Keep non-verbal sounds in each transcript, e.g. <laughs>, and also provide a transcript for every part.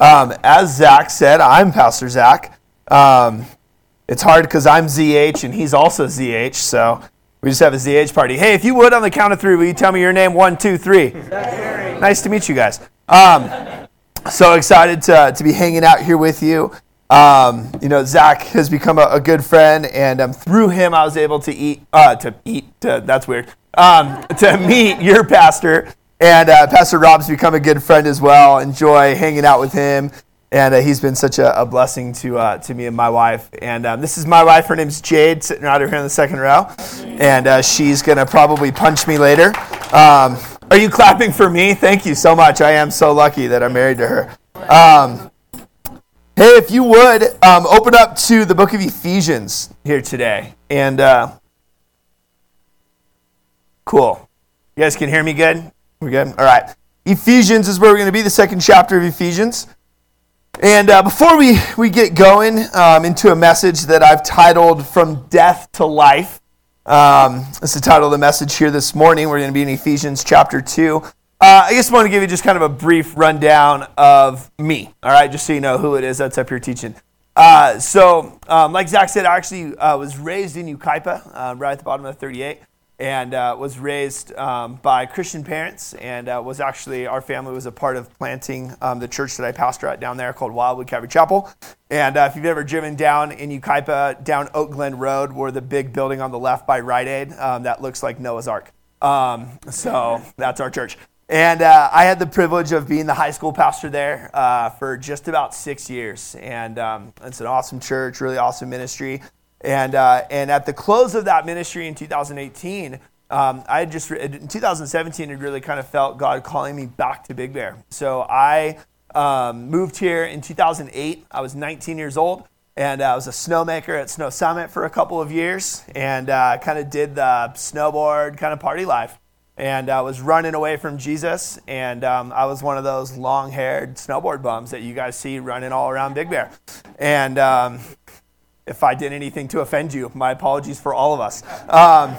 Um, as Zach said, I'm Pastor Zach. Um, it's hard because I'm ZH and he's also ZH, so we just have a ZH party. Hey, if you would, on the count of three, will you tell me your name? One, two, three. Nice to meet you guys. Um, so excited to, to be hanging out here with you. Um, you know, Zach has become a, a good friend, and um, through him, I was able to eat, uh, to eat, to, that's weird, um, to <laughs> meet your pastor. And uh, Pastor Rob's become a good friend as well. Enjoy hanging out with him. And uh, he's been such a, a blessing to, uh, to me and my wife. And um, this is my wife. Her name's Jade, sitting right over here in the second row. And uh, she's going to probably punch me later. Um, are you clapping for me? Thank you so much. I am so lucky that I'm married to her. Um, hey, if you would, um, open up to the book of Ephesians here today. And uh, cool. You guys can hear me good? We're good? All right. Ephesians is where we're going to be, the second chapter of Ephesians. And uh, before we, we get going um, into a message that I've titled From Death to Life, um, that's the title of the message here this morning. We're going to be in Ephesians chapter 2. Uh, I just want to give you just kind of a brief rundown of me, all right, just so you know who it is that's up here teaching. Uh, so, um, like Zach said, I actually uh, was raised in Yucaipa, uh, right at the bottom of 38 and uh, was raised um, by Christian parents, and uh, was actually our family was a part of planting um, the church that I pastor at down there called Wildwood Calvary Chapel. And uh, if you've ever driven down in Yucaipa down Oak Glen Road, where the big building on the left by Rite Aid um, that looks like Noah's Ark. Um, so <laughs> that's our church. And uh, I had the privilege of being the high school pastor there uh, for just about six years. And um, it's an awesome church, really awesome ministry. And, uh, and at the close of that ministry in 2018, um, I just, in 2017, it really kind of felt God calling me back to Big Bear. So I um, moved here in 2008. I was 19 years old, and I was a snowmaker at Snow Summit for a couple of years, and uh, kind of did the snowboard kind of party life. And I was running away from Jesus, and um, I was one of those long haired snowboard bums that you guys see running all around Big Bear. And um, if I did anything to offend you, my apologies for all of us. Um,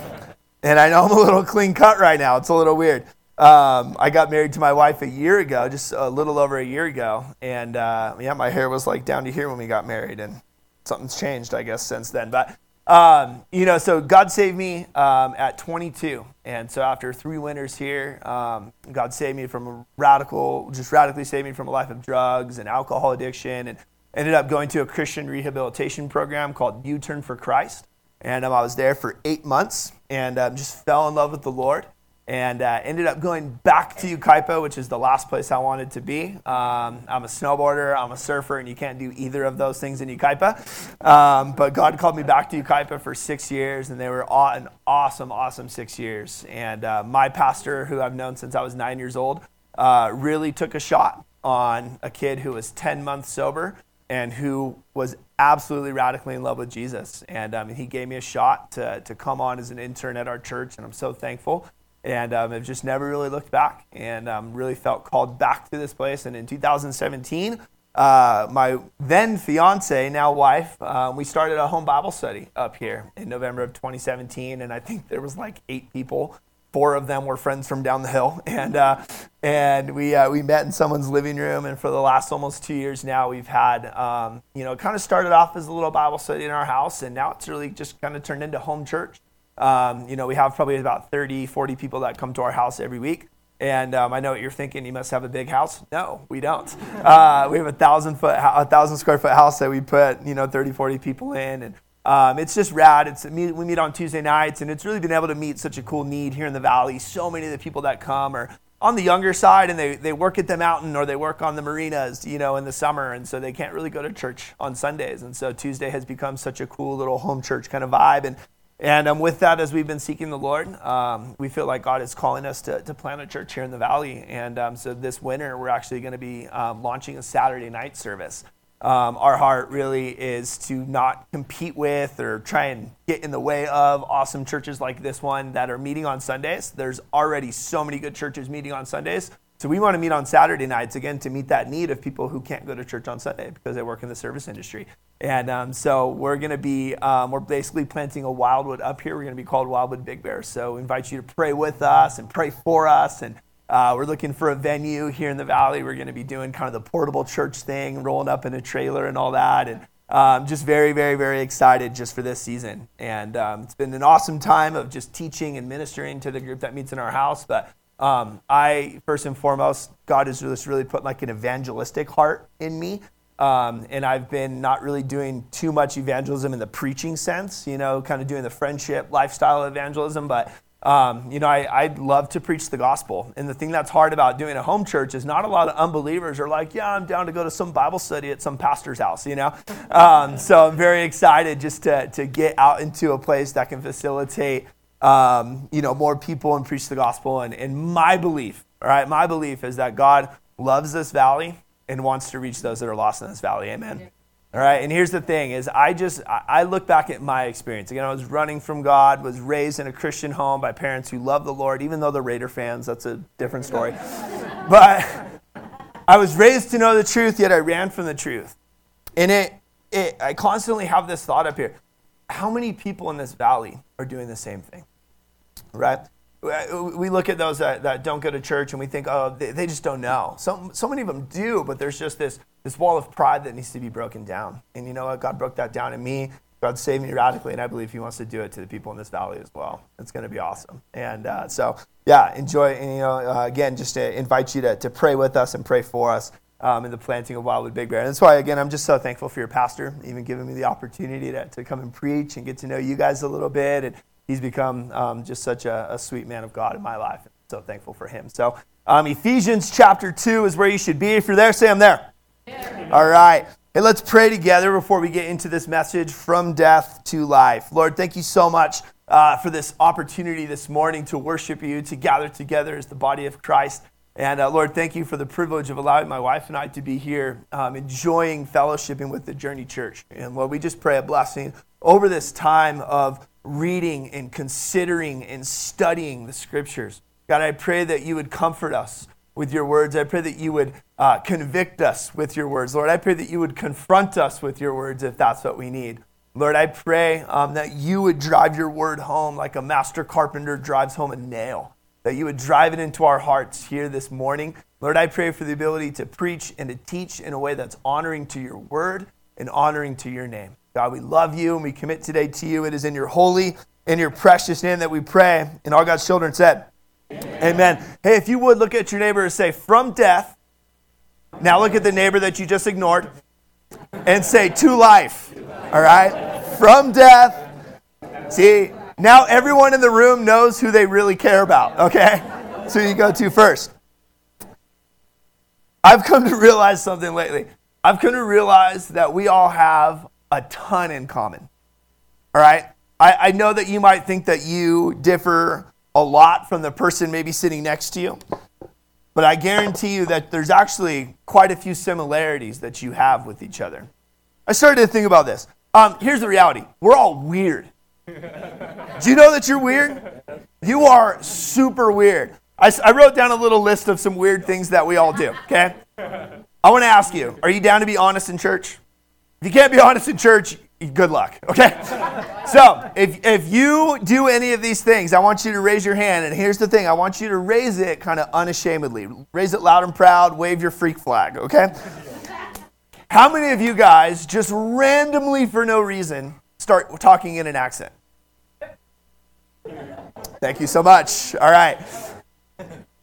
and I know I'm a little clean cut right now. It's a little weird. Um, I got married to my wife a year ago, just a little over a year ago. And uh, yeah, my hair was like down to here when we got married. And something's changed, I guess, since then. But, um, you know, so God saved me um, at 22. And so after three winters here, um, God saved me from a radical, just radically saved me from a life of drugs and alcohol addiction and ended up going to a Christian rehabilitation program called U Turn for Christ. And um, I was there for eight months and um, just fell in love with the Lord and uh, ended up going back to Yucaipa, which is the last place I wanted to be. Um, I'm a snowboarder, I'm a surfer, and you can't do either of those things in Yucaipa. Um, but God called me back to Yucaipa for six years, and they were an awesome, awesome six years. And uh, my pastor, who I've known since I was nine years old, uh, really took a shot on a kid who was 10 months sober and who was absolutely radically in love with Jesus. And um, he gave me a shot to, to come on as an intern at our church, and I'm so thankful. And um, I've just never really looked back and um, really felt called back to this place. And in 2017, uh, my then fiance, now wife, uh, we started a home Bible study up here in November of 2017. And I think there was like eight people four of them were friends from down the hill, <laughs> and uh, and we uh, we met in someone's living room. And for the last almost two years now, we've had um, you know kind of started off as a little Bible study in our house, and now it's really just kind of turned into home church. Um, you know, we have probably about 30, 40 people that come to our house every week. And um, I know what you're thinking. You must have a big house. No, we don't. <laughs> Uh, we have a thousand foot, a thousand square foot house that we put, you know, 30, 40 people in, and um, it's just rad. It's we meet on Tuesday nights, and it's really been able to meet such a cool need here in the valley. So many of the people that come are on the younger side, and they, they work at the mountain or they work on the marinas, you know, in the summer, and so they can't really go to church on Sundays. And so Tuesday has become such a cool little home church kind of vibe. And and um, with that, as we've been seeking the Lord, um, we feel like God is calling us to, to plant a church here in the valley. And um, so this winter, we're actually going to be um, launching a Saturday night service. Um, our heart really is to not compete with or try and get in the way of awesome churches like this one that are meeting on Sundays. There's already so many good churches meeting on Sundays. So we want to meet on Saturday nights again to meet that need of people who can't go to church on Sunday because they work in the service industry. And um, so we're going to be, um, we're basically planting a Wildwood up here. We're going to be called Wildwood Big Bear. So we invite you to pray with us and pray for us and uh, we're looking for a venue here in the valley. We're going to be doing kind of the portable church thing, rolling up in a trailer and all that. And um, just very, very, very excited just for this season. And um, it's been an awesome time of just teaching and ministering to the group that meets in our house. But um, I, first and foremost, God has just really put like an evangelistic heart in me. Um, and I've been not really doing too much evangelism in the preaching sense, you know, kind of doing the friendship lifestyle evangelism. But um, you know, I, I love to preach the gospel. And the thing that's hard about doing a home church is not a lot of unbelievers are like, yeah, I'm down to go to some Bible study at some pastor's house, you know? Um, so I'm very excited just to, to get out into a place that can facilitate, um, you know, more people and preach the gospel. And, and my belief, all right, my belief is that God loves this valley and wants to reach those that are lost in this valley. Amen. All right, and here's the thing: is I just I look back at my experience. Again, I was running from God, was raised in a Christian home by parents who love the Lord, even though they're Raider fans. That's a different story. <laughs> but I was raised to know the truth, yet I ran from the truth. And it, it I constantly have this thought up here: How many people in this valley are doing the same thing? Right? We look at those that, that don't go to church and we think, oh, they, they just don't know. So, so many of them do, but there's just this, this wall of pride that needs to be broken down. And you know what? God broke that down in me. God saved me radically, and I believe He wants to do it to the people in this valley as well. It's going to be awesome. And uh, so, yeah, enjoy. And, you know, uh, again, just to invite you to, to pray with us and pray for us um, in the planting of Wildwood Big Bear. And that's why, again, I'm just so thankful for your pastor, even giving me the opportunity to, to come and preach and get to know you guys a little bit and he's become um, just such a, a, sweet man of God in my life. So thankful for him. So um, Ephesians chapter 2 is where you should be. If you're there, say I'm there. All right. Hey, let's pray together before we get into this message from death to life. Lord, thank you so much uh, for this opportunity this morning to worship you, to gather together as the body of Christ. And uh, Lord, thank you for the privilege of allowing my wife and I to be here, um, enjoying fellowshipping with the Journey Church. And Lord, we just pray a blessing over this time of reading and considering and studying the scriptures. God, I pray that you would comfort us with your words. I pray that you would uh, convict us with your words. Lord, I pray that you would confront us with your words if that's what we need. Lord, I pray um, that you would drive your word home like a master carpenter drives home a nail, that you would drive it into our hearts here this morning. Lord, I pray for the ability to preach and to teach in a way that's honoring to your word and honoring to your name. God, we love you and we commit today to you. It is in your holy and your precious name that we pray. And all God's children said, Amen. Amen. Hey, if you would look at your neighbor and say, from death. Now look at the neighbor that you just ignored and say, to life. All right? From death. See, now everyone in the room knows who they really care about, okay? So you go to first. I've come to realize something lately. I've come to realize that we all have a ton in common. All right? I, I know that you might think that you differ a lot from the person maybe sitting next to you, but I guarantee you that there's actually quite a few similarities that you have with each other. I started to think about this. Um, here's the reality we're all weird. Do you know that you're weird? You are super weird. I, I wrote down a little list of some weird things that we all do, okay? I want to ask you are you down to be honest in church? If you can't be honest in church, good luck, okay? so, if, if you do any of these things, I want you to raise your hand. And here's the thing I want you to raise it kind of unashamedly. Raise it loud and proud, wave your freak flag, okay? How many of you guys just randomly, for no reason, start talking in an accent? Thank you so much. All right.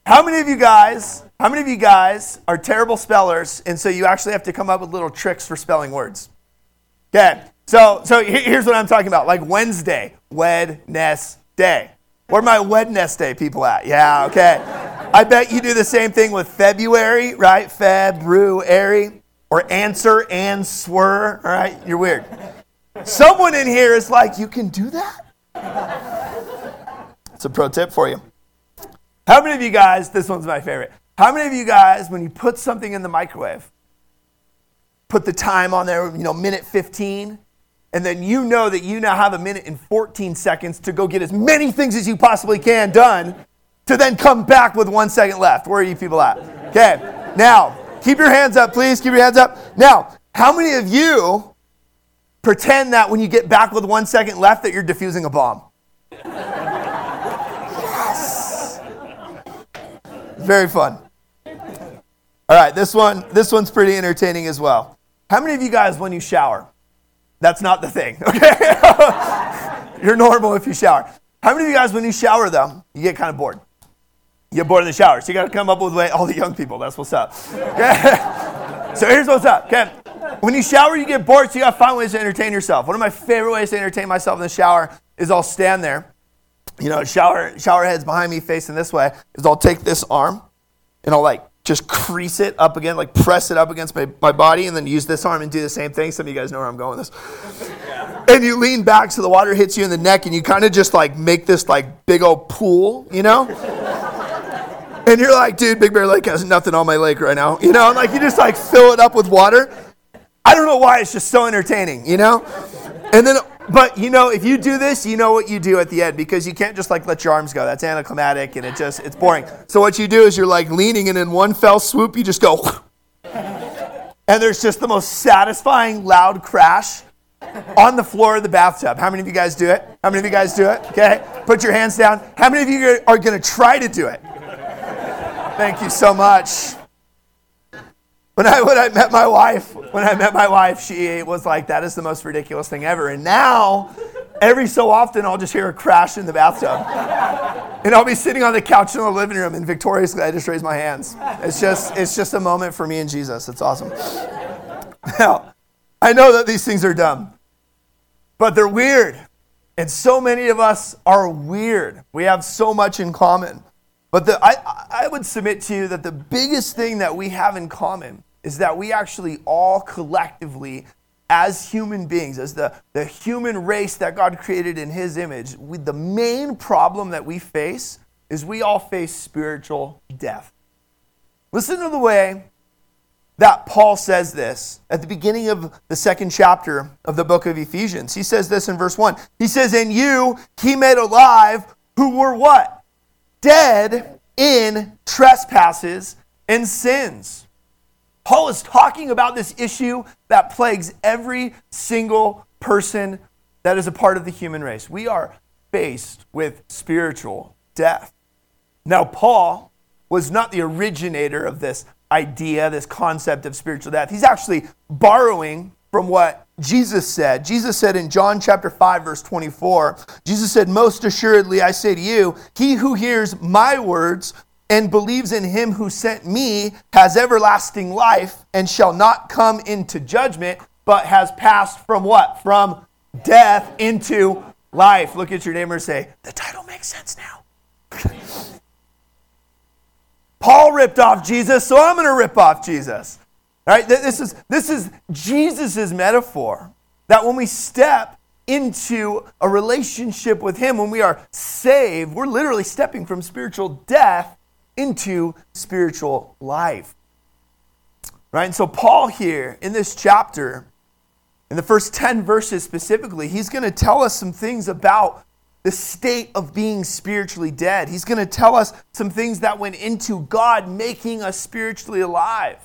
How many of you guys how many of you guys are terrible spellers, and so you actually have to come up with little tricks for spelling words? Okay, so so here's what I'm talking about. Like Wednesday, Wednesday. Where my Wednesday people at? Yeah, okay. I bet you do the same thing with February, right? February. Or answer and swear, all right? You're weird. Someone in here is like, you can do that? It's a pro tip for you. How many of you guys, this one's my favorite. How many of you guys, when you put something in the microwave, put the time on there, you know, minute 15, and then you know that you now have a minute and 14 seconds to go get as many things as you possibly can done to then come back with one second left. Where are you people at? Okay, now, keep your hands up, please. Keep your hands up. Now, how many of you pretend that when you get back with one second left that you're defusing a bomb? Very fun. All right, this one, this one's pretty entertaining as well. How many of you guys, when you shower, that's not the thing, <laughs> okay? <laughs> You're normal if you shower. How many of you guys, when you shower, though, you get kind of bored? You get bored in the shower, so you got to come up with way. All the young people, that's what's up. Okay? <laughs> so here's what's up. Okay, when you shower, you get bored, so you got to find ways to entertain yourself. One of my favorite ways to entertain myself in the shower is I'll stand there. You know, shower shower head's behind me, facing this way. Is I'll take this arm, and I'll like just crease it up again, like press it up against my, my body, and then use this arm and do the same thing. Some of you guys know where I'm going with this. And you lean back so the water hits you in the neck, and you kind of just like make this like big old pool, you know? and you're like, dude, Big Bear Lake has nothing on my lake right now, you know? And like you just like fill it up with water. I don't know why it's just so entertaining, you know? And then but you know, if you do this, you know what you do at the end because you can't just like let your arms go. That's anticlimactic and it just it's boring. So what you do is you're like leaning and in one fell swoop you just go <laughs> and there's just the most satisfying loud crash on the floor of the bathtub. How many of you guys do it? How many of you guys do it? Okay. Put your hands down. How many of you are going to try to do it? Thank you so much. When I, when I met my wife, when I met my wife, she was like, that is the most ridiculous thing ever. And now, every so often, I'll just hear a crash in the bathtub. And I'll be sitting on the couch in the living room, and victoriously, I just raise my hands. It's just, it's just a moment for me and Jesus. It's awesome. Now, I know that these things are dumb, but they're weird. And so many of us are weird. We have so much in common. But the, I, I would submit to you that the biggest thing that we have in common is that we actually all collectively, as human beings, as the, the human race that God created in His image, we, the main problem that we face is we all face spiritual death. Listen to the way that Paul says this at the beginning of the second chapter of the book of Ephesians. He says this in verse 1. He says, And you he made alive who were what? Dead in trespasses and sins Paul is talking about this issue that plagues every single person that is a part of the human race. We are faced with spiritual death. Now, Paul was not the originator of this idea, this concept of spiritual death. He's actually borrowing from what Jesus said. Jesus said in John chapter 5 verse 24, Jesus said, "Most assuredly I say to you, he who hears my words and believes in him who sent me has everlasting life and shall not come into judgment, but has passed from what? From death into life. Look at your neighbor and say, The title makes sense now. <laughs> Paul ripped off Jesus, so I'm going to rip off Jesus. All right, this is, this is Jesus' metaphor that when we step into a relationship with Him, when we are saved, we're literally stepping from spiritual death into spiritual life. Right? And so, Paul here in this chapter, in the first 10 verses specifically, he's going to tell us some things about the state of being spiritually dead. He's going to tell us some things that went into God making us spiritually alive.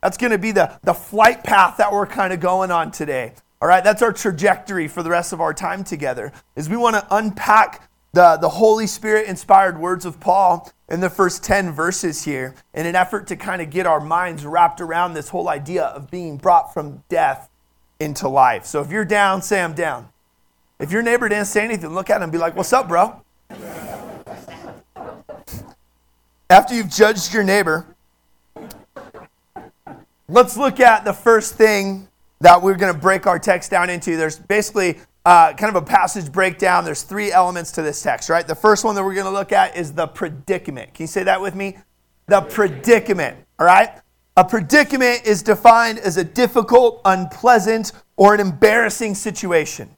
That's going to be the, the flight path that we're kind of going on today. All right, that's our trajectory for the rest of our time together. Is we want to unpack the, the Holy Spirit inspired words of Paul in the first 10 verses here in an effort to kind of get our minds wrapped around this whole idea of being brought from death into life. So if you're down, say I'm down. If your neighbor didn't say anything, look at him and be like, What's up, bro? After you've judged your neighbor, let's look at the first thing that we're going to break our text down into. There's basically uh, kind of a passage breakdown. There's three elements to this text, right? The first one that we're going to look at is the predicament. Can you say that with me? The predicament, all right? A predicament is defined as a difficult, unpleasant, or an embarrassing situation,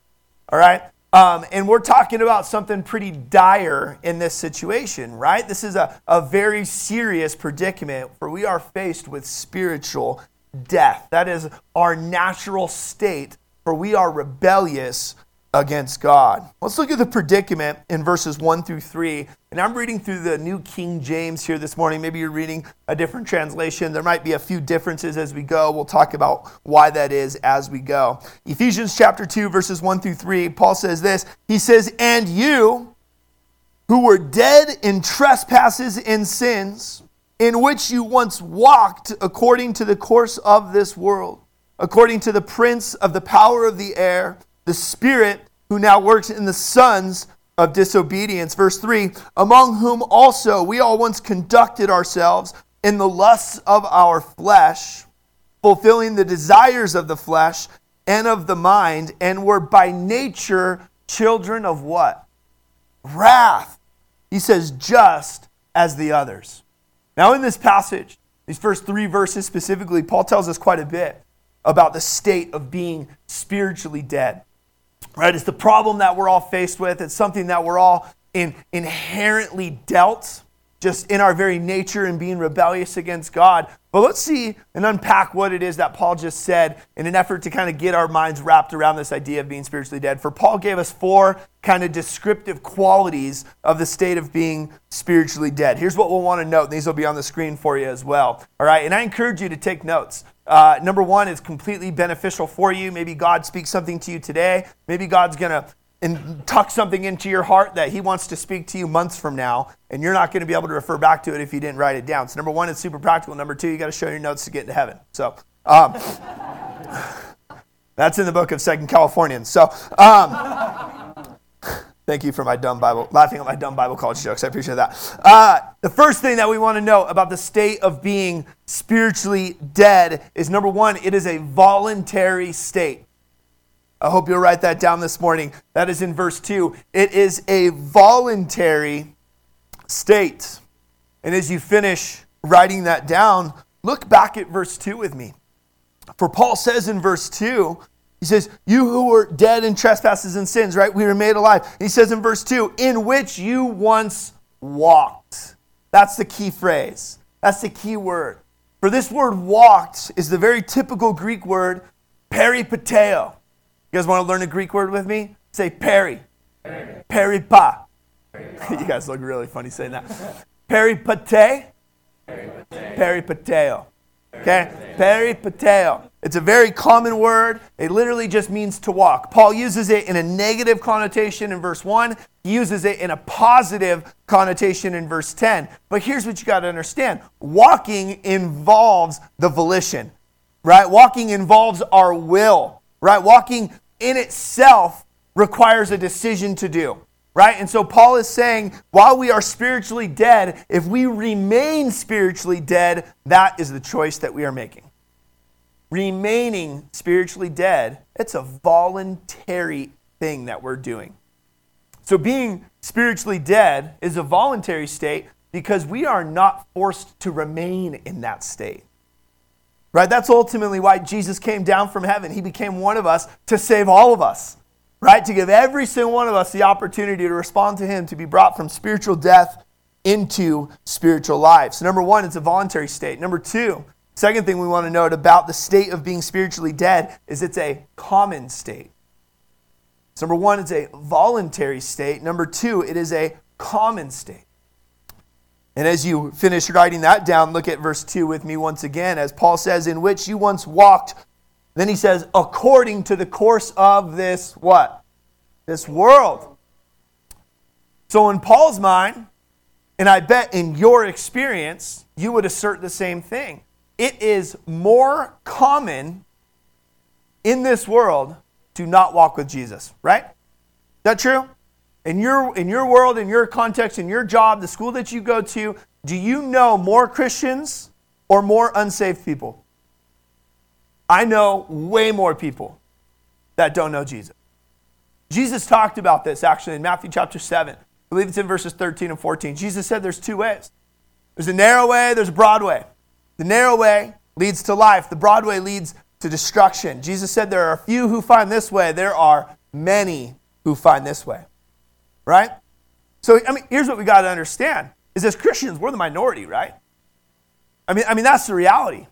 all right? Um, and we're talking about something pretty dire in this situation, right? This is a, a very serious predicament, for we are faced with spiritual death. That is our natural state for we are rebellious against God. Let's look at the predicament in verses 1 through 3. And I'm reading through the New King James here this morning. Maybe you're reading a different translation. There might be a few differences as we go. We'll talk about why that is as we go. Ephesians chapter 2, verses 1 through 3, Paul says this He says, And you who were dead in trespasses and sins, in which you once walked according to the course of this world, according to the prince of the power of the air, the spirit who now works in the sons of disobedience. Verse 3 Among whom also we all once conducted ourselves in the lusts of our flesh, fulfilling the desires of the flesh and of the mind, and were by nature children of what? Wrath. He says, just as the others. Now, in this passage, these first three verses specifically, Paul tells us quite a bit about the state of being spiritually dead. Right? It's the problem that we're all faced with. It's something that we're all in, inherently dealt just in our very nature and being rebellious against God. But let's see and unpack what it is that Paul just said in an effort to kind of get our minds wrapped around this idea of being spiritually dead. For Paul gave us four kind of descriptive qualities of the state of being spiritually dead. Here's what we'll want to note. These will be on the screen for you as well. All right, and I encourage you to take notes. Uh, number one, it's completely beneficial for you. Maybe God speaks something to you today. Maybe God's going to and tuck something into your heart that he wants to speak to you months from now, and you're not going to be able to refer back to it if you didn't write it down. So, number one, it's super practical. Number two, you got to show your notes to get into heaven. So, um, <laughs> that's in the book of Second Californians. So, um, thank you for my dumb Bible, laughing at my dumb Bible college jokes. I appreciate that. Uh, the first thing that we want to know about the state of being spiritually dead is number one, it is a voluntary state. I hope you'll write that down this morning. That is in verse 2. It is a voluntary state. And as you finish writing that down, look back at verse 2 with me. For Paul says in verse 2, he says, You who were dead in trespasses and sins, right? We were made alive. He says in verse 2, In which you once walked. That's the key phrase. That's the key word. For this word walked is the very typical Greek word peripateo. You guys want to learn a Greek word with me? Say peri. Peri. Peripa. <laughs> you guys look really funny saying that. Peripate. Peripateo. Okay? Peripateo. It's a very common word. It literally just means to walk. Paul uses it in a negative connotation in verse 1. He uses it in a positive connotation in verse 10. But here's what you got to understand walking involves the volition, right? Walking involves our will, right? Walking in itself requires a decision to do, right? And so Paul is saying, while we are spiritually dead, if we remain spiritually dead, that is the choice that we are making. Remaining spiritually dead, it's a voluntary thing that we're doing. So being spiritually dead is a voluntary state because we are not forced to remain in that state. Right? That's ultimately why Jesus came down from heaven. He became one of us to save all of us. Right? To give every single one of us the opportunity to respond to Him, to be brought from spiritual death into spiritual life. So, number one, it's a voluntary state. Number two, second thing we want to note about the state of being spiritually dead is it's a common state. So, number one, it's a voluntary state. Number two, it is a common state. And as you finish writing that down, look at verse 2 with me once again, as Paul says, in which you once walked. Then he says, according to the course of this what? This world. So in Paul's mind, and I bet in your experience, you would assert the same thing. It is more common in this world to not walk with Jesus, right? Is that true? in your, in your world, in your context, in your job, the school that you go to, do you know more Christians or more unsaved people? I know way more people that don't know Jesus. Jesus talked about this actually in Matthew chapter 7. I believe it's in verses 13 and 14. Jesus said there's two ways there's a narrow way, there's a broad way. The narrow way leads to life, the broad way leads to destruction. Jesus said there are few who find this way, there are many who find this way right? So, I mean, here's what we got to understand is as Christians, we're the minority, right? I mean, I mean that's the reality.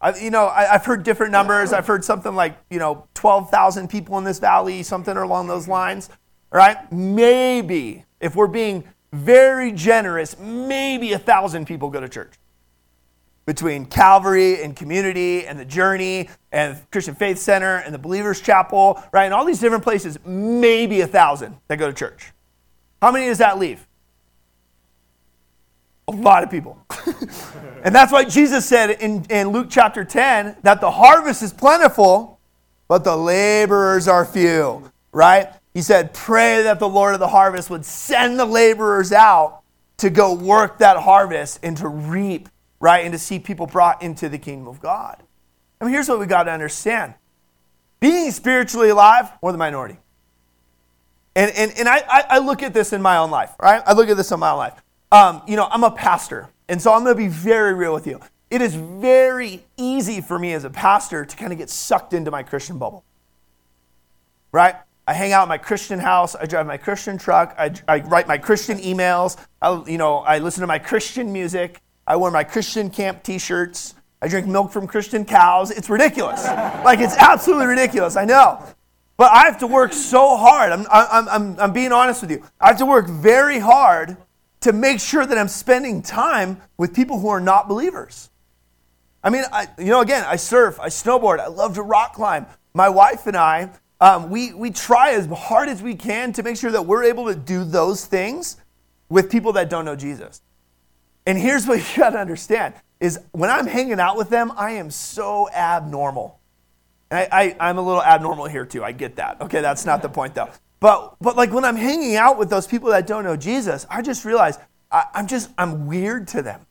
I, you know, I, have heard different numbers. I've heard something like, you know, 12,000 people in this valley, something along those lines, right? Maybe, if we're being very generous, maybe a thousand people go to church. Between Calvary and Community and the Journey and Christian Faith Center and the Believers Chapel, right? And all these different places, maybe a thousand that go to church. How many does that leave? A lot of people. <laughs> and that's why Jesus said in, in Luke chapter 10 that the harvest is plentiful, but the laborers are few, right? He said, Pray that the Lord of the harvest would send the laborers out to go work that harvest and to reap, right? And to see people brought into the kingdom of God. I mean, here's what we got to understand being spiritually alive, or the minority. And, and, and I, I look at this in my own life, right? I look at this in my own life. Um, you know, I'm a pastor, and so I'm going to be very real with you. It is very easy for me as a pastor to kind of get sucked into my Christian bubble, right? I hang out my Christian house. I drive my Christian truck. I, I write my Christian emails. I, you know, I listen to my Christian music. I wear my Christian camp T-shirts. I drink milk from Christian cows. It's ridiculous. like it's absolutely ridiculous. I know. But I have to work so hard. I'm, I'm, I'm, I'm being honest with you. I have to work very hard to make sure that I'm spending time with people who are not believers. I mean, I, you know, again, I surf, I snowboard, I love to rock climb. My wife and I, um, we, we try as hard as we can to make sure that we're able to do those things with people that don't know Jesus. And here's what <laughs> you got to understand is when I'm hanging out with them, I am so abnormal. And I, I, am a little abnormal here too. I get that. Okay, that's not the point though. But, but like when I'm hanging out with those people that don't know Jesus, I just realize I, I'm just, I'm weird to them.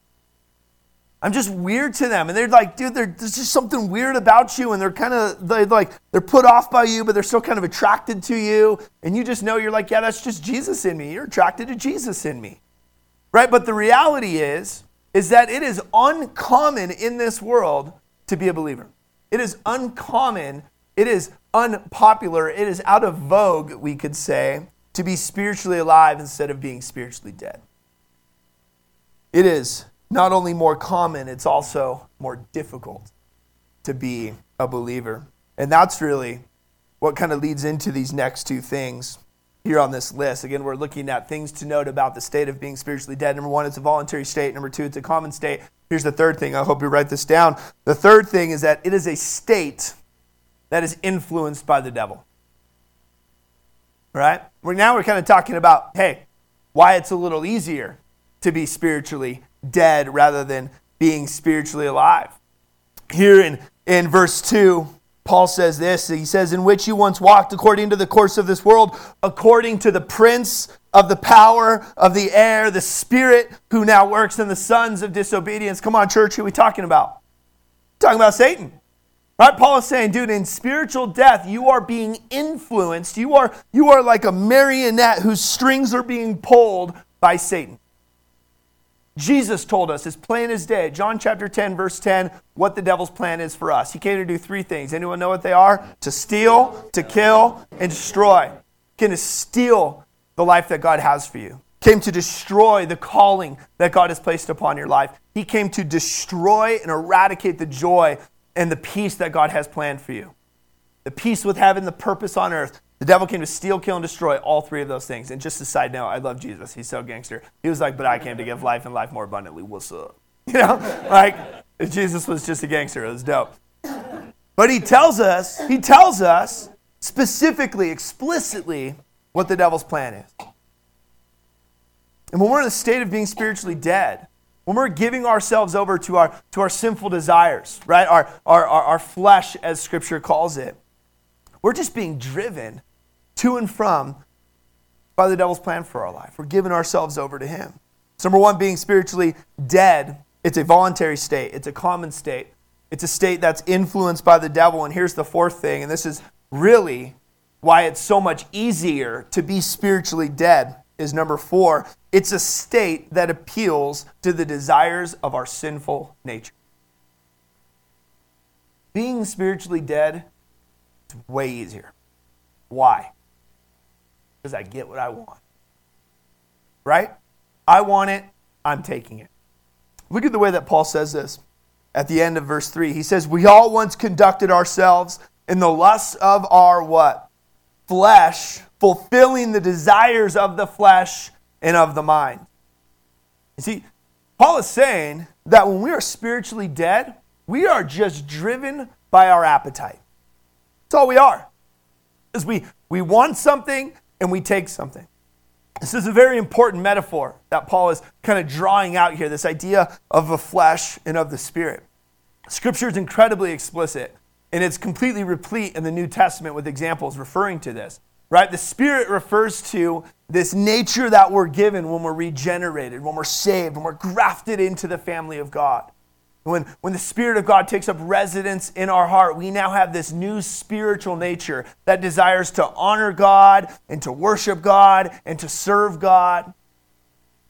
I'm just weird to them. And they're like, dude, there's just something weird about you. And they're kind of they like, they're put off by you, but they're still kind of attracted to you. And you just know you're like, yeah, that's just Jesus in me. You're attracted to Jesus in me. Right? But the reality is, is that it is uncommon in this world to be a believer. It is uncommon. It is unpopular. It is out of vogue, we could say, to be spiritually alive instead of being spiritually dead. It is not only more common, it's also more difficult to be a believer. And that's really what kind of leads into these next two things here on this list. Again, we're looking at things to note about the state of being spiritually dead. Number one, it's a voluntary state. Number two, it's a common state. Here's the third thing. I hope you write this down. The third thing is that it is a state that is influenced by the devil. Right? We're, now we're kind of talking about, hey, why it's a little easier to be spiritually dead rather than being spiritually alive. Here in, in verse 2, Paul says this He says, In which you once walked according to the course of this world, according to the prince of the power of the air, the spirit who now works in the sons of disobedience. Come on, church, who are we talking about? talking about Satan. Right? Paul is saying, dude, in spiritual death, you are being influenced. You are, you are like a marionette whose strings are being pulled by Satan. Jesus told us, as plain as day, John chapter 10, verse 10, what the devil's plan is for us. He came to do three things. Anyone know what they are? To steal, to kill, and destroy. He came to steal the life that God has for you. Came to destroy the calling that God has placed upon your life. He came to destroy and eradicate the joy and the peace that God has planned for you. The peace with having the purpose on earth, the devil came to steal, kill, and destroy all three of those things. And just a side note, I love Jesus. He's so gangster. He was like, but I came to give life and life more abundantly. What's up? <laughs> You know, like Jesus was just a gangster. It was dope. But he tells us, he tells us specifically, explicitly, what the devil's plan is. And when we're in a state of being spiritually dead, when we're giving ourselves over to our, to our sinful desires, right? Our, our, our, our flesh, as scripture calls it, we're just being driven to and from by the devil's plan for our life. We're giving ourselves over to him. So, number one, being spiritually dead, it's a voluntary state, it's a common state. It's a state that's influenced by the devil. And here's the fourth thing, and this is really why it's so much easier to be spiritually dead is number four it's a state that appeals to the desires of our sinful nature. Being spiritually dead is way easier. Why? Because I get what I want. Right? I want it, I'm taking it. Look at the way that Paul says this at the end of verse 3. He says, We all once conducted ourselves in the lusts of our what? Flesh, fulfilling the desires of the flesh and of the mind. You see, Paul is saying that when we are spiritually dead, we are just driven by our appetite. That's all we are. Is we, we want something and we take something. This is a very important metaphor that Paul is kind of drawing out here this idea of the flesh and of the spirit. Scripture is incredibly explicit, and it's completely replete in the New Testament with examples referring to this. Right? The Spirit refers to this nature that we're given when we're regenerated, when we're saved, when we're grafted into the family of God. When, when the Spirit of God takes up residence in our heart, we now have this new spiritual nature that desires to honor God and to worship God and to serve God.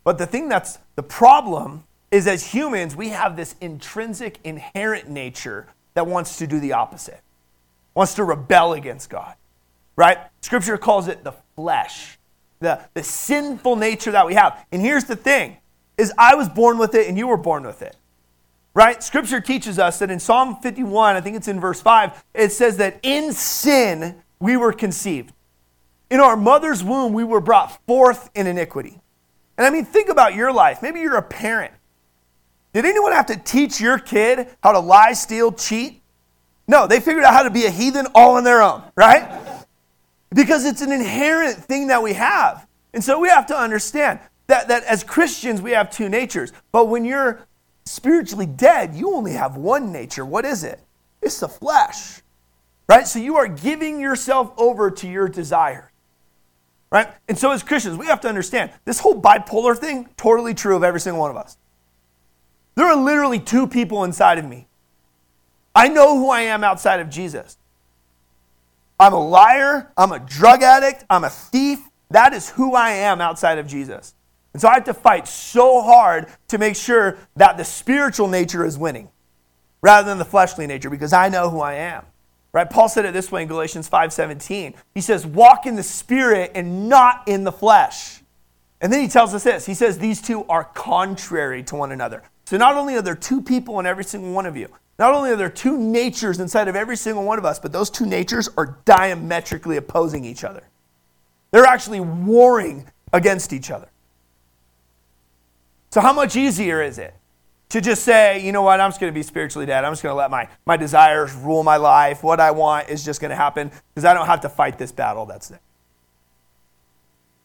But the thing that's the problem is as humans, we have this intrinsic, inherent nature that wants to do the opposite, wants to rebel against God, right? Scripture calls it the flesh, the, the sinful nature that we have. And here's the thing is I was born with it and you were born with it. Right? Scripture teaches us that in Psalm 51, I think it's in verse 5, it says that in sin we were conceived. In our mother's womb, we were brought forth in iniquity. And I mean, think about your life. Maybe you're a parent. Did anyone have to teach your kid how to lie, steal, cheat? No, they figured out how to be a heathen all on their own, right? Because it's an inherent thing that we have. And so we have to understand that, that as Christians, we have two natures. But when you're spiritually dead, you only have one nature. What is it? It's the flesh. Right? So you are giving yourself over to your desire. Right? And so as Christians, we have to understand this whole bipolar thing, totally true of every single one of us. There are literally two people inside of me. I know who I am outside of Jesus. I'm a liar, I'm a drug addict, I'm a thief. That is who I am outside of Jesus. And so I have to fight so hard to make sure that the spiritual nature is winning rather than the fleshly nature because I know who I am. Right? Paul said it this way in Galatians 5:17. He says, "Walk in the spirit and not in the flesh." And then he tells us this. He says these two are contrary to one another. So not only are there two people in every single one of you, not only are there two natures inside of every single one of us, but those two natures are diametrically opposing each other. They're actually warring against each other. So, how much easier is it to just say, you know what, I'm just going to be spiritually dead. I'm just going to let my, my desires rule my life. What I want is just going to happen because I don't have to fight this battle that's there.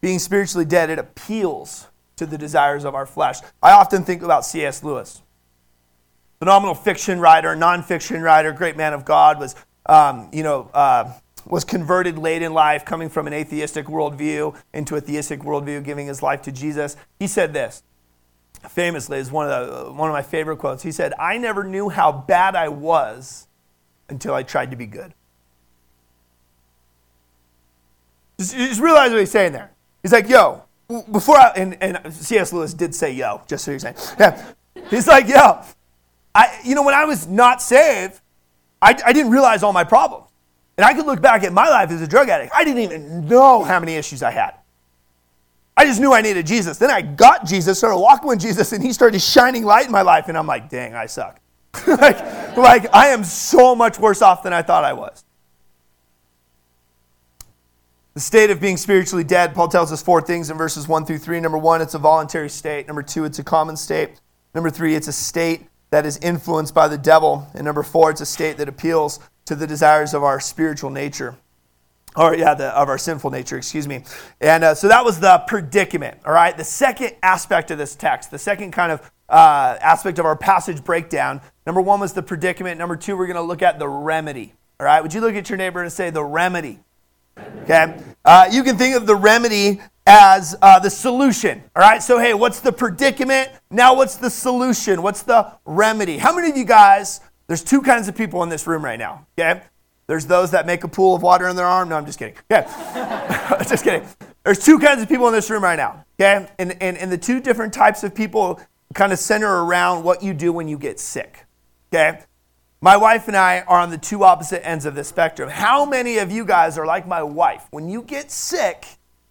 Being spiritually dead, it appeals to the desires of our flesh. I often think about C.S. Lewis, phenomenal fiction writer, nonfiction writer, great man of God, was, um, you know, uh, was converted late in life, coming from an atheistic worldview into a theistic worldview, giving his life to Jesus. He said this famously is one of, the, uh, one of my favorite quotes. He said, I never knew how bad I was until I tried to be good. Just, just realize what he's saying there. He's like, yo, before I, and, and C.S. Lewis did say yo, just so you're saying. <laughs> Yeah. He's like, yo, I, you know, when I was not saved, I, I didn't realize all my problems. And I could look back at my life as a drug addict. I didn't even know how many issues I had. I just knew I needed Jesus. Then I got Jesus, started walking with Jesus, and he started shining light in my life. And I'm like, dang, I suck. <laughs> like, like, I am so much worse off than I thought I was. The state of being spiritually dead, Paul tells us four things in verses one through three. Number one, it's a voluntary state. Number two, it's a common state. Number three, it's a state that is influenced by the devil. And number four, it's a state that appeals to the desires of our spiritual nature or yeah, the, of our sinful nature, excuse me. And uh, so that was the predicament, all right? The second aspect of this text, the second kind of uh, aspect of our passage breakdown, number one was the predicament. Number two, we're going to look at the remedy, all right? Would you look at your neighbor and say the remedy? Okay? Uh, you can think of the remedy as uh, the solution, all right? So, hey, what's the predicament? Now, what's the solution? What's the remedy? How many of you guys, there's two kinds of people in this room right now, okay? There's those that make a pool of water in their arm. No, I'm just kidding. Okay. <laughs> just kidding. There's two kinds of people in this room right now. Okay. And, and, and the two different types of people kind of center around what you do when you get sick. Okay. My wife and I are on the two opposite ends of the spectrum. How many of you guys are like my wife? When you get sick,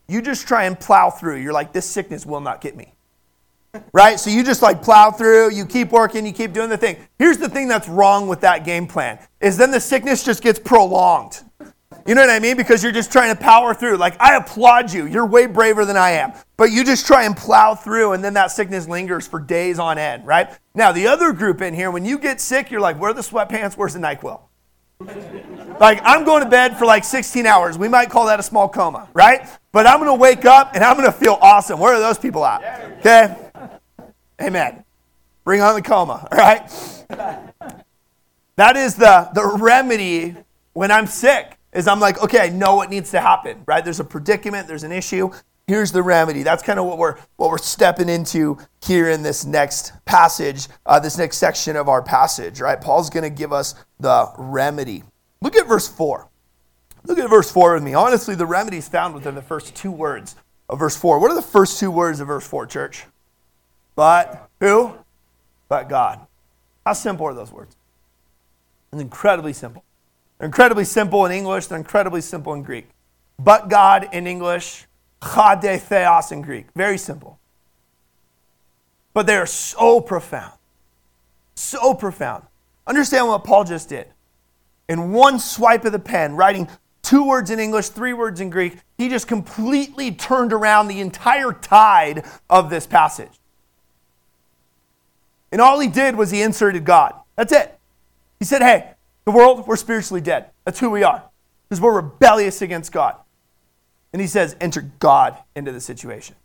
you just try and plow through. You're like, this sickness will not get me right? So you just like plow through, you keep working, you keep doing the thing. Here's the thing that's wrong with that game plan is then the sickness just gets prolonged. You know what I mean? Because you're just trying to power through. Like, I applaud you. You're way braver than I am. But you just try and plow through, and then that sickness lingers for days on end, right? Now, the other group in here, when you get sick, you're like, where are the sweatpants? Where's the NyQuil? Like, I'm going to bed for like 16 hours. We might call that a small coma, right? But I'm going to wake up and I'm going to feel awesome. Where are those people at? Okay? Amen. Bring on the coma, all right? That is the, the remedy when I'm sick, is I'm like, okay, I know what needs to happen, right? There's a predicament, there's an issue. Here's the remedy. That's kind of what we're what we're stepping into here in this next passage, uh, this next section of our passage, right? Paul's going to give us the remedy. Look at verse 4. Look at verse 4 with me. Honestly, the remedy is found within the first two words of verse 4. What are the first two words of verse 4, church? But who? But God. How simple are those words? It's incredibly simple. They're incredibly simple in English, they're incredibly simple in Greek. But God in English, ho de theos in Greek. Very simple. But they are so profound. So profound. Understand what Paul just did in one swipe of the pen, writing two words in English, three words in Greek, he just completely turned around the entire tide of this passage. And all he did was he inserted God. That's it. He said, hey, the world, we're spiritually dead. That's who we are. Because we're rebellious against God. And he says, enter God into the situation.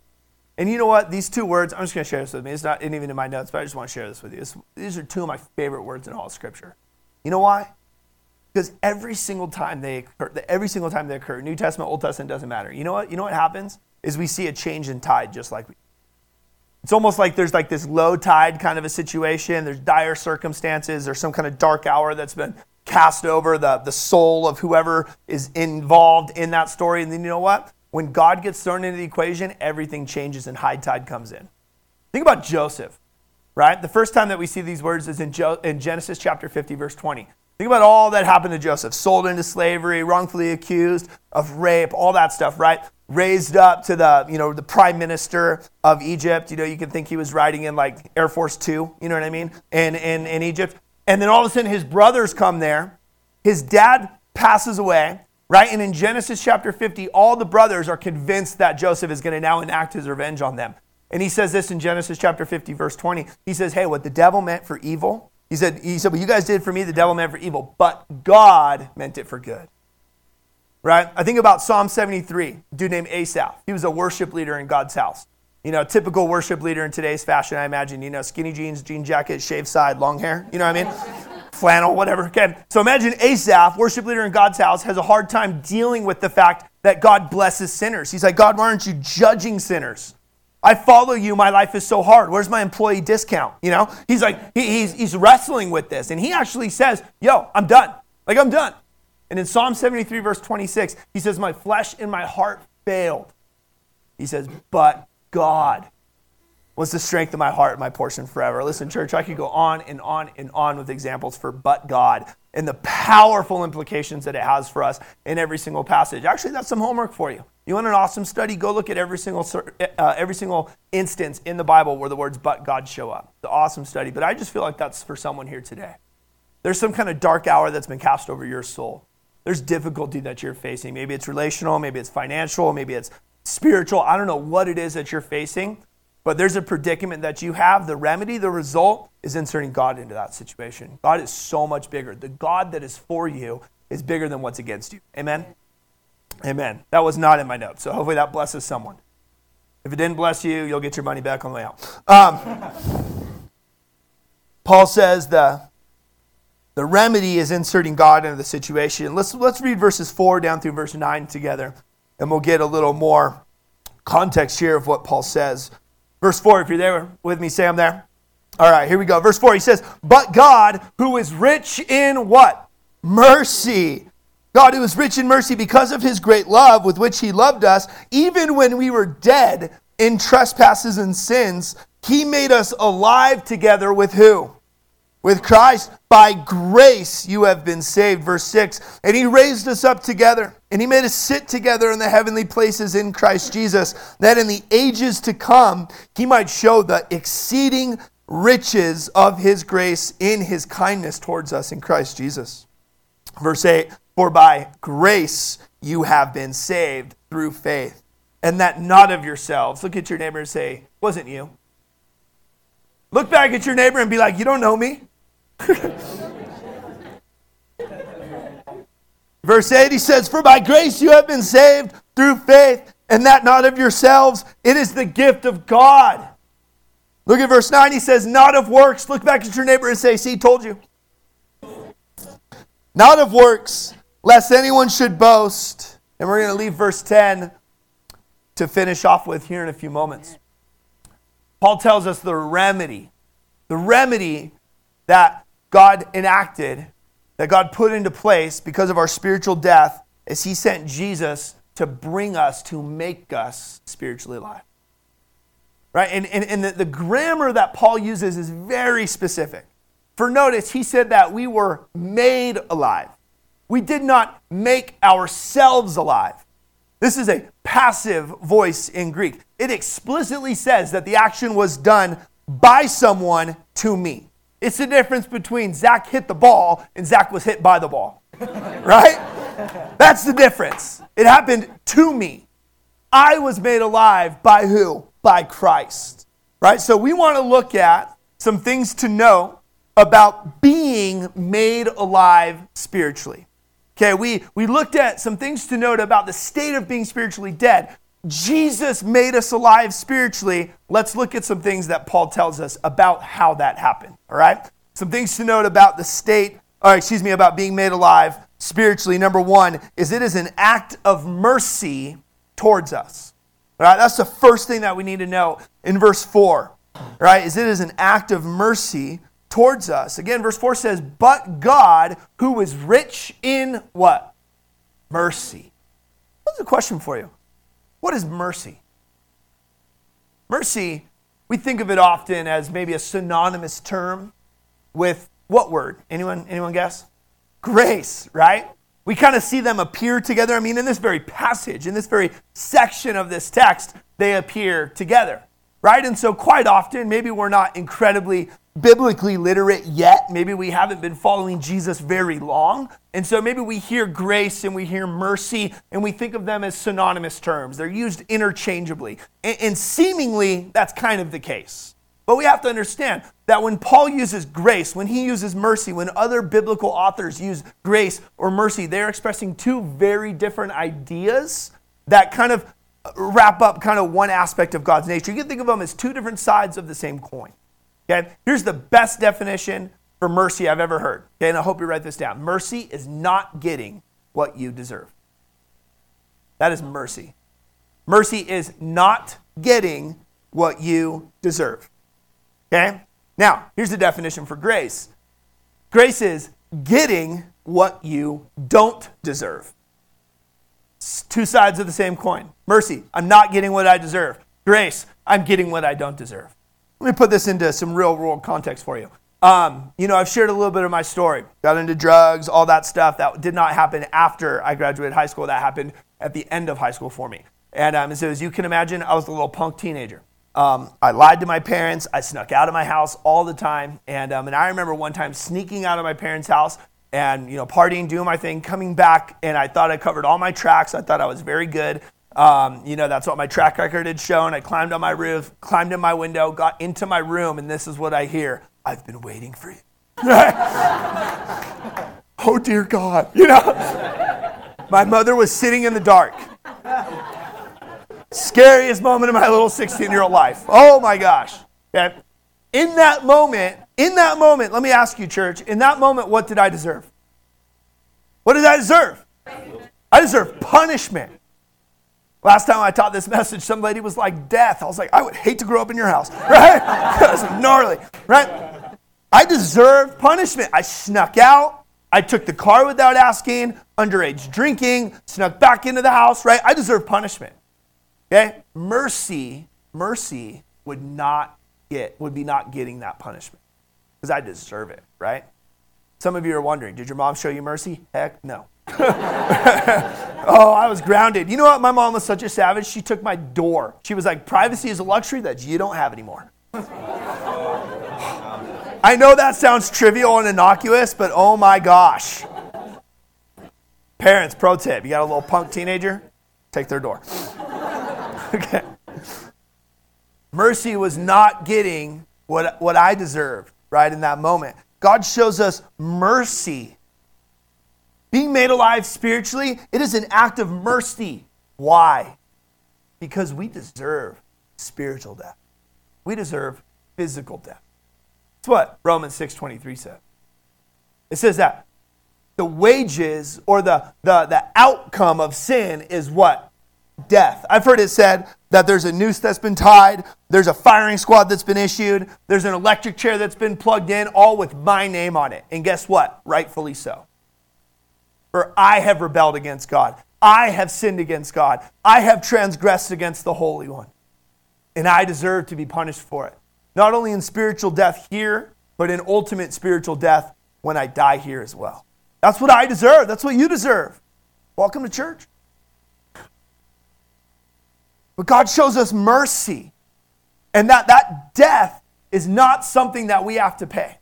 And you know what? These two words, I'm just going to share this with me. It's not even in my notes, but I just want to share this with you. It's, these are two of my favorite words in all of Scripture. You know why? Because every single time they occur, every single time they occur, New Testament, Old Testament doesn't matter. You know what? You know what happens is we see a change in tide, just like we. It's almost like there's like this low tide kind of a situation. There's dire circumstances. There's some kind of dark hour that's been cast over the, the soul of whoever is involved in that story. And then you know what? When God gets thrown into the equation, everything changes and high tide comes in. Think about Joseph, right? The first time that we see these words is in, jo- in Genesis chapter 50, verse 20. Think about all that happened to Joseph sold into slavery, wrongfully accused of rape, all that stuff, right? Raised up to the, you know, the prime minister of Egypt. You know, you can think he was riding in like Air Force Two, you know what I mean? In, in, in Egypt. And then all of a sudden his brothers come there. His dad passes away, right? And in Genesis chapter 50, all the brothers are convinced that Joseph is going to now enact his revenge on them. And he says this in Genesis chapter 50, verse 20. He says, Hey, what the devil meant for evil, he said, he said, What you guys did for me, the devil meant for evil, but God meant it for good. Right? I think about Psalm 73, dude named Asaph. He was a worship leader in God's house. You know, typical worship leader in today's fashion, I imagine, you know, skinny jeans, jean jacket, shaved side, long hair. You know what I mean? <laughs> Flannel, whatever. Okay. So imagine Asaph, worship leader in God's house, has a hard time dealing with the fact that God blesses sinners. He's like, God, why aren't you judging sinners? I follow you. My life is so hard. Where's my employee discount? You know, he's like, he, he's, he's wrestling with this. And he actually says, Yo, I'm done. Like, I'm done. And in Psalm 73, verse 26, he says, My flesh and my heart failed. He says, But God was the strength of my heart, and my portion forever. Listen, church, I could go on and on and on with examples for but God and the powerful implications that it has for us in every single passage. Actually, that's some homework for you. You want an awesome study? Go look at every single uh, every single instance in the Bible where the words "but God" show up. The awesome study. But I just feel like that's for someone here today. There's some kind of dark hour that's been cast over your soul. There's difficulty that you're facing. Maybe it's relational, maybe it's financial, maybe it's spiritual. I don't know what it is that you're facing, but there's a predicament that you have. The remedy, the result, is inserting God into that situation. God is so much bigger. The God that is for you is bigger than what's against you. Amen? Amen. That was not in my notes, so hopefully that blesses someone. If it didn't bless you, you'll get your money back on the way out. Um, <laughs> Paul says the, the remedy is inserting God into the situation. Let's, let's read verses 4 down through verse 9 together, and we'll get a little more context here of what Paul says. Verse 4, if you're there with me, say I'm there. All right, here we go. Verse 4, he says, But God, who is rich in what? Mercy. God, who is rich in mercy because of his great love with which he loved us, even when we were dead in trespasses and sins, he made us alive together with who? With Christ, by grace you have been saved. Verse 6. And he raised us up together, and he made us sit together in the heavenly places in Christ Jesus, that in the ages to come he might show the exceeding riches of his grace in his kindness towards us in Christ Jesus. Verse 8 For by grace you have been saved through faith, and that not of yourselves. Look at your neighbor and say, Wasn't you? Look back at your neighbor and be like, You don't know me? <laughs> Verse 8, he says, For by grace you have been saved through faith, and that not of yourselves. It is the gift of God. Look at verse 9. He says, Not of works. Look back at your neighbor and say, See, told you. Not of works, lest anyone should boast. And we're going to leave verse 10 to finish off with here in a few moments. Paul tells us the remedy, the remedy that God enacted, that God put into place because of our spiritual death, is He sent Jesus to bring us, to make us spiritually alive. Right? And, and, and the, the grammar that Paul uses is very specific. For notice, he said that we were made alive. We did not make ourselves alive. This is a passive voice in Greek. It explicitly says that the action was done by someone to me. It's the difference between Zach hit the ball and Zach was hit by the ball. <laughs> right? That's the difference. It happened to me. I was made alive by who? By Christ. Right? So we want to look at some things to know about being made alive spiritually. Okay, we, we looked at some things to note about the state of being spiritually dead. Jesus made us alive spiritually. Let's look at some things that Paul tells us about how that happened. All right? Some things to note about the state, or excuse me, about being made alive spiritually. Number one is it is an act of mercy towards us. All right, that's the first thing that we need to know in verse 4. All right, is it is an act of mercy towards us. Again, verse 4 says, But God, who is rich in what? Mercy. What's the question for you? What is mercy? Mercy, we think of it often as maybe a synonymous term with what word? Anyone, anyone guess? Grace, right? We kind of see them appear together. I mean, in this very passage, in this very section of this text, they appear together right? And so, quite often, maybe we're not incredibly biblically literate yet. Maybe we haven't been following Jesus very long. And so, maybe we hear grace and we hear mercy and we think of them as synonymous terms. They're used interchangeably. And, and seemingly, that's kind of the case. But we have to understand that when Paul uses grace, when he uses mercy, when other biblical authors use grace or mercy, they're expressing two very different ideas that kind of wrap up kind of one aspect of God's nature. You can think of them as two different sides of the same coin. Okay? Here's the best definition for mercy I've ever heard. Okay, and I hope you write this down. Mercy is not getting what you deserve. That is mercy. Mercy is not getting what you deserve. Okay? Now, here's the definition for grace grace is getting what you don't deserve two sides of the same coin. Mercy, I'm not getting what I deserve. Grace, I'm getting what I don't deserve. Let me put this into some real world context for you. Um, you know, I've shared a little bit of my story. Got into drugs, all that stuff. That did not happen after I graduated high school. That happened at the end of high school for me. And um, so, as you can imagine, I was a little punk teenager. Um, I lied to my parents. I snuck out of my house all the time. And, um, and I remember one time sneaking out of my parents' house and you know partying, doing my thing, coming back, and I thought I covered all my tracks. I thought I was very good. Um, you know, that's what my track record had shown. I climbed on my roof, climbed in my window, got into my room, and this is what I hear: "I've been waiting for you." <laughs> oh dear God, you know. my mother was sitting in the dark. Scariest moment of my little 16-year-old life. Oh my gosh. In that moment, in that moment, let me ask you, church, in that moment, what did I deserve? What did I deserve? I deserve punishment. Last time I taught this message, some lady was like, Death. I was like, I would hate to grow up in your house, <laughs> right? that was gnarly, right? I deserve punishment. I snuck out. I took the car without asking, underage drinking, snuck back into the house, right? I deserve punishment. Okay? Mercy, mercy would not get, would be not getting that punishment because I deserve it, right? Some of you are wondering, did your mom show you mercy? Heck no. <laughs> oh, I was grounded. You know what? My mom was such a savage. She took my door. She was like, privacy is a luxury that you don't have anymore. <sighs> I know that sounds trivial and innocuous, but oh my gosh. Parents, pro tip you got a little punk teenager? Take their door. <laughs> okay. Mercy was not getting what, what I deserved right, in that moment. God shows us mercy Being made alive spiritually, it is an act of mercy. Why? Because we deserve spiritual death. We deserve physical death. That's what Romans 6:23 says. It says that the wages or the, the, the outcome of sin is what? Death. I've heard it said that there's a noose that's been tied, there's a firing squad that's been issued, there's an electric chair that's been plugged in, all with my name on it. And guess what? Rightfully so. For I have rebelled against God. I have sinned against God. I have transgressed against the Holy One. And I deserve to be punished for it. Not only in spiritual death here, but in ultimate spiritual death when I die here as well. That's what I deserve. That's what you deserve. Welcome to church. But God shows us mercy. And that, that death is not something that we have to pay.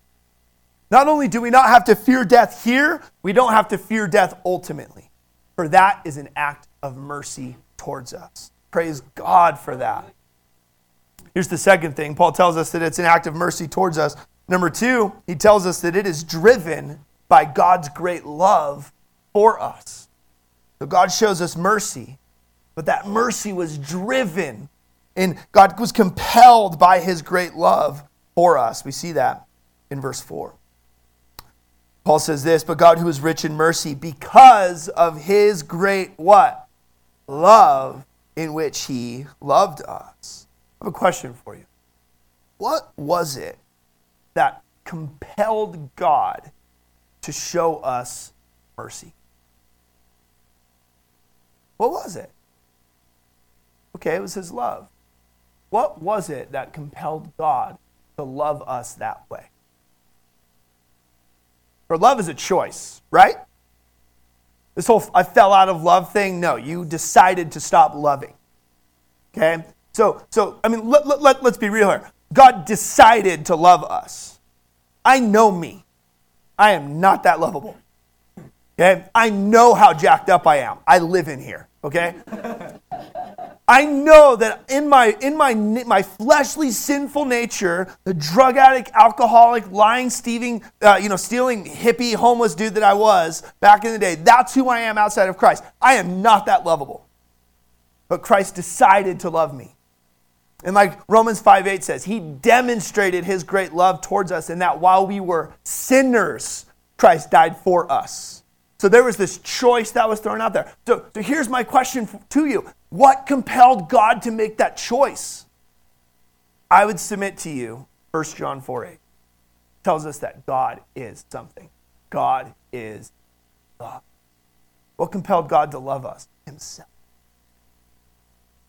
Not only do we not have to fear death here, we don't have to fear death ultimately. For that is an act of mercy towards us. Praise God for that. Here's the second thing Paul tells us that it's an act of mercy towards us. Number two, he tells us that it is driven by God's great love for us. So God shows us mercy, but that mercy was driven and God was compelled by his great love for us. We see that in verse 4. Paul says this, but God who is rich in mercy because of his great what? Love in which he loved us. I have a question for you. What was it that compelled God to show us mercy? What was it? Okay, it was his love. What was it that compelled God to love us that way? For love is a choice, right? This whole I fell out of love thing, no, you decided to stop loving. Okay? So, so I mean, let, let, let, let's be real here. God decided to love us. I know me. I am not that lovable. Okay? I know how jacked up I am. I live in here. Okay? I know that in my in my my fleshly sinful nature, the drug addict, alcoholic, lying, stealing, uh, you know, stealing hippie, homeless dude that I was back in the day, that's who I am outside of Christ. I am not that lovable. But Christ decided to love me. And like Romans 5 8 says, he demonstrated his great love towards us in that while we were sinners, Christ died for us. So there was this choice that was thrown out there. So, so here's my question to you What compelled God to make that choice? I would submit to you 1 John 4 8 tells us that God is something. God is. What compelled God to love us? Himself.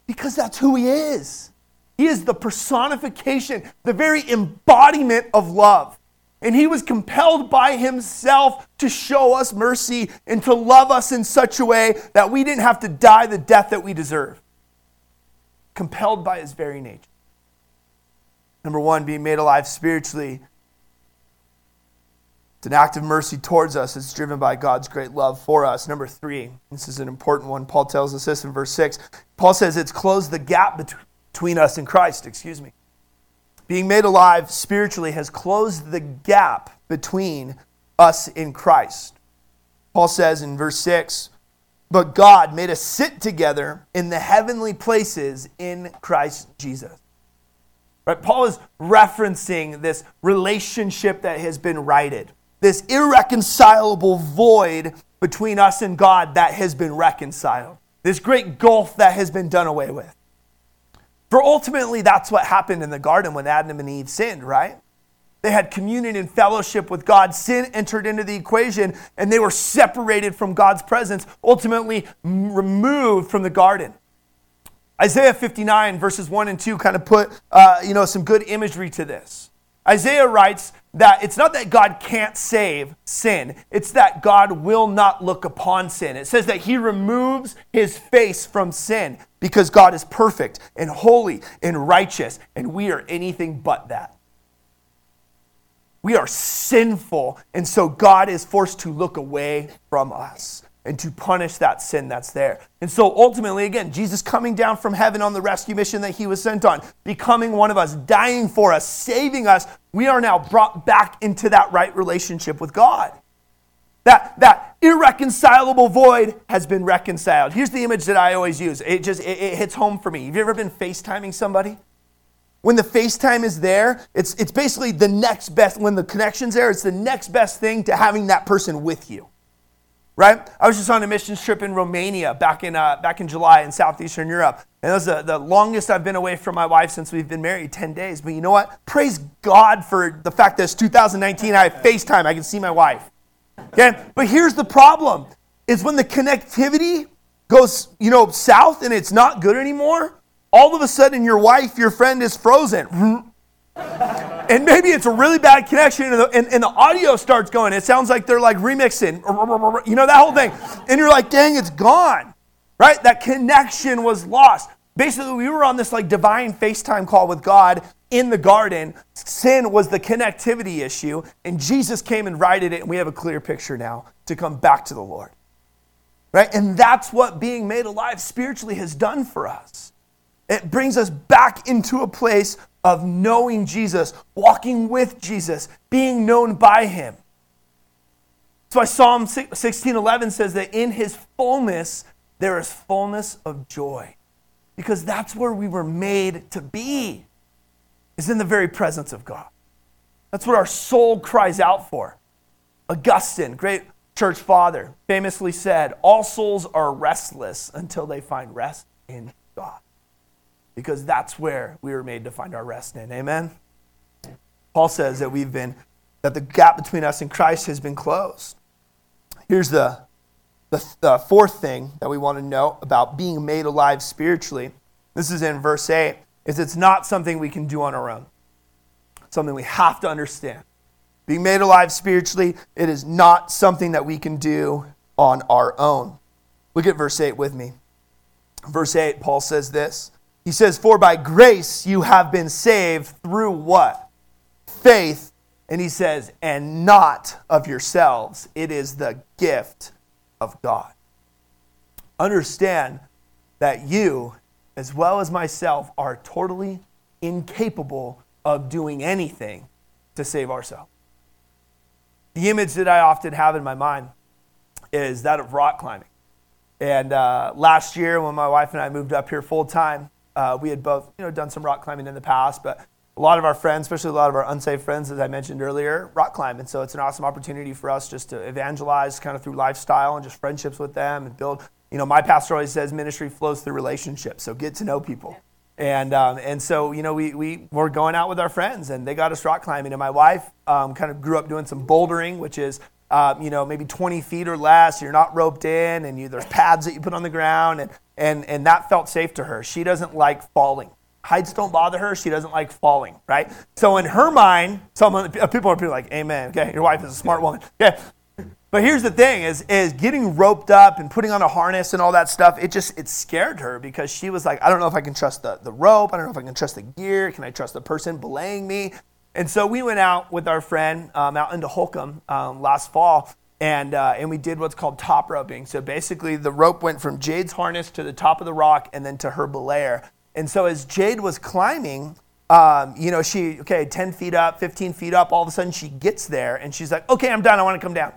Because that's who He is. He is the personification, the very embodiment of love. And he was compelled by himself to show us mercy and to love us in such a way that we didn't have to die the death that we deserve. Compelled by his very nature. Number one, being made alive spiritually. It's an act of mercy towards us. It's driven by God's great love for us. Number three, this is an important one. Paul tells us this in verse six. Paul says it's closed the gap between us and Christ, excuse me being made alive spiritually has closed the gap between us in Christ. Paul says in verse 6 But God made us sit together in the heavenly places in Christ Jesus. Right? Paul is referencing this relationship that has been righted, this irreconcilable void between us and God that has been reconciled, this great gulf that has been done away with. For ultimately, that's what happened in the garden when Adam and Eve sinned, right? They had communion and fellowship with God. Sin entered into the equation, and they were separated from God's presence, ultimately removed from the garden. Isaiah 59, verses 1 and 2, kind of put uh, you know, some good imagery to this. Isaiah writes that it's not that God can't save sin, it's that God will not look upon sin. It says that he removes his face from sin because God is perfect and holy and righteous, and we are anything but that. We are sinful, and so God is forced to look away from us and to punish that sin that's there. And so ultimately, again, Jesus coming down from heaven on the rescue mission that he was sent on, becoming one of us, dying for us, saving us, we are now brought back into that right relationship with God. That, that irreconcilable void has been reconciled. Here's the image that I always use. It just it, it hits home for me. Have you ever been FaceTiming somebody? When the FaceTime is there, it's, it's basically the next best, when the connection's there, it's the next best thing to having that person with you. Right? I was just on a mission trip in Romania back in, uh, back in July in Southeastern Europe. And that was the, the longest I've been away from my wife since we've been married, 10 days. But you know what? Praise God for the fact that it's 2019, I have FaceTime, I can see my wife. Okay? But here's the problem is when the connectivity goes, you know, south and it's not good anymore, all of a sudden your wife, your friend is frozen. And maybe it's a really bad connection and the, and, and the, audio starts going. It sounds like they're like remixing, you know, that whole thing. And you're like, dang, it's gone, right? That connection was lost. Basically, we were on this like divine FaceTime call with God in the garden. Sin was the connectivity issue, and Jesus came and righted it, and we have a clear picture now to come back to the Lord. Right? And that's what being made alive spiritually has done for us. It brings us back into a place of knowing Jesus, walking with Jesus, being known by him. That's why Psalm 16:11 says that in his fullness there is fullness of joy. Because that's where we were made to be. Is in the very presence of God. That's what our soul cries out for. Augustine, great church father, famously said, All souls are restless until they find rest in because that's where we were made to find our rest in. Amen. Paul says that we've been that the gap between us and Christ has been closed. Here's the the, the fourth thing that we want to know about being made alive spiritually. This is in verse 8 is it's not something we can do on our own. Something we have to understand. Being made alive spiritually, it is not something that we can do on our own. Look at verse 8 with me. Verse 8, Paul says this he says, For by grace you have been saved through what? Faith. And he says, And not of yourselves. It is the gift of God. Understand that you, as well as myself, are totally incapable of doing anything to save ourselves. The image that I often have in my mind is that of rock climbing. And uh, last year, when my wife and I moved up here full time, uh, we had both, you know, done some rock climbing in the past, but a lot of our friends, especially a lot of our unsafe friends, as I mentioned earlier, rock climb. And so it's an awesome opportunity for us just to evangelize kind of through lifestyle and just friendships with them and build. You know, my pastor always says ministry flows through relationships, so get to know people. And, um, and so, you know, we, we were going out with our friends and they got us rock climbing. And my wife um, kind of grew up doing some bouldering, which is um, you know, maybe 20 feet or less. You're not roped in, and you, there's pads that you put on the ground, and, and, and that felt safe to her. She doesn't like falling. Heights don't bother her. She doesn't like falling, right? So in her mind, some people are like, "Amen." Okay, your wife is a smart woman. Okay, but here's the thing: is is getting roped up and putting on a harness and all that stuff. It just it scared her because she was like, "I don't know if I can trust the the rope. I don't know if I can trust the gear. Can I trust the person belaying me?" And so we went out with our friend um, out into Holcomb um, last fall, and, uh, and we did what's called top roping. So basically, the rope went from Jade's harness to the top of the rock and then to her belayer. And so as Jade was climbing, um, you know, she, okay, 10 feet up, 15 feet up, all of a sudden she gets there and she's like, okay, I'm done, I want to come down.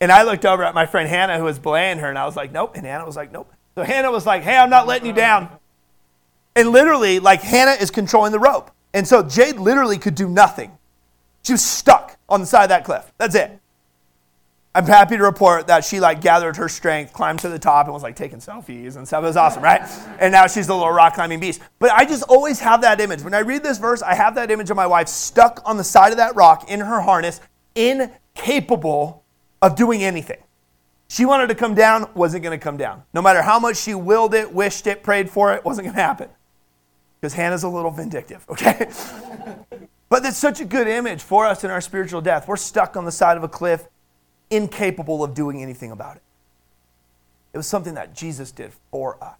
And I looked over at my friend Hannah who was belaying her and I was like, nope. And Hannah was like, nope. So Hannah was like, hey, I'm not letting you down. And literally, like, Hannah is controlling the rope. And so Jade literally could do nothing. She was stuck on the side of that cliff. That's it. I'm happy to report that she like gathered her strength, climbed to the top, and was like taking selfies and stuff. It was awesome, right? And now she's the little rock climbing beast. But I just always have that image. When I read this verse, I have that image of my wife stuck on the side of that rock in her harness, incapable of doing anything. She wanted to come down, wasn't going to come down. No matter how much she willed it, wished it, prayed for it, wasn't going to happen because Hannah's a little vindictive, <laughs> okay? but it's such a good image for us in our spiritual death. We're stuck on the side of a cliff, incapable of doing anything about it. It was something that Jesus did for us.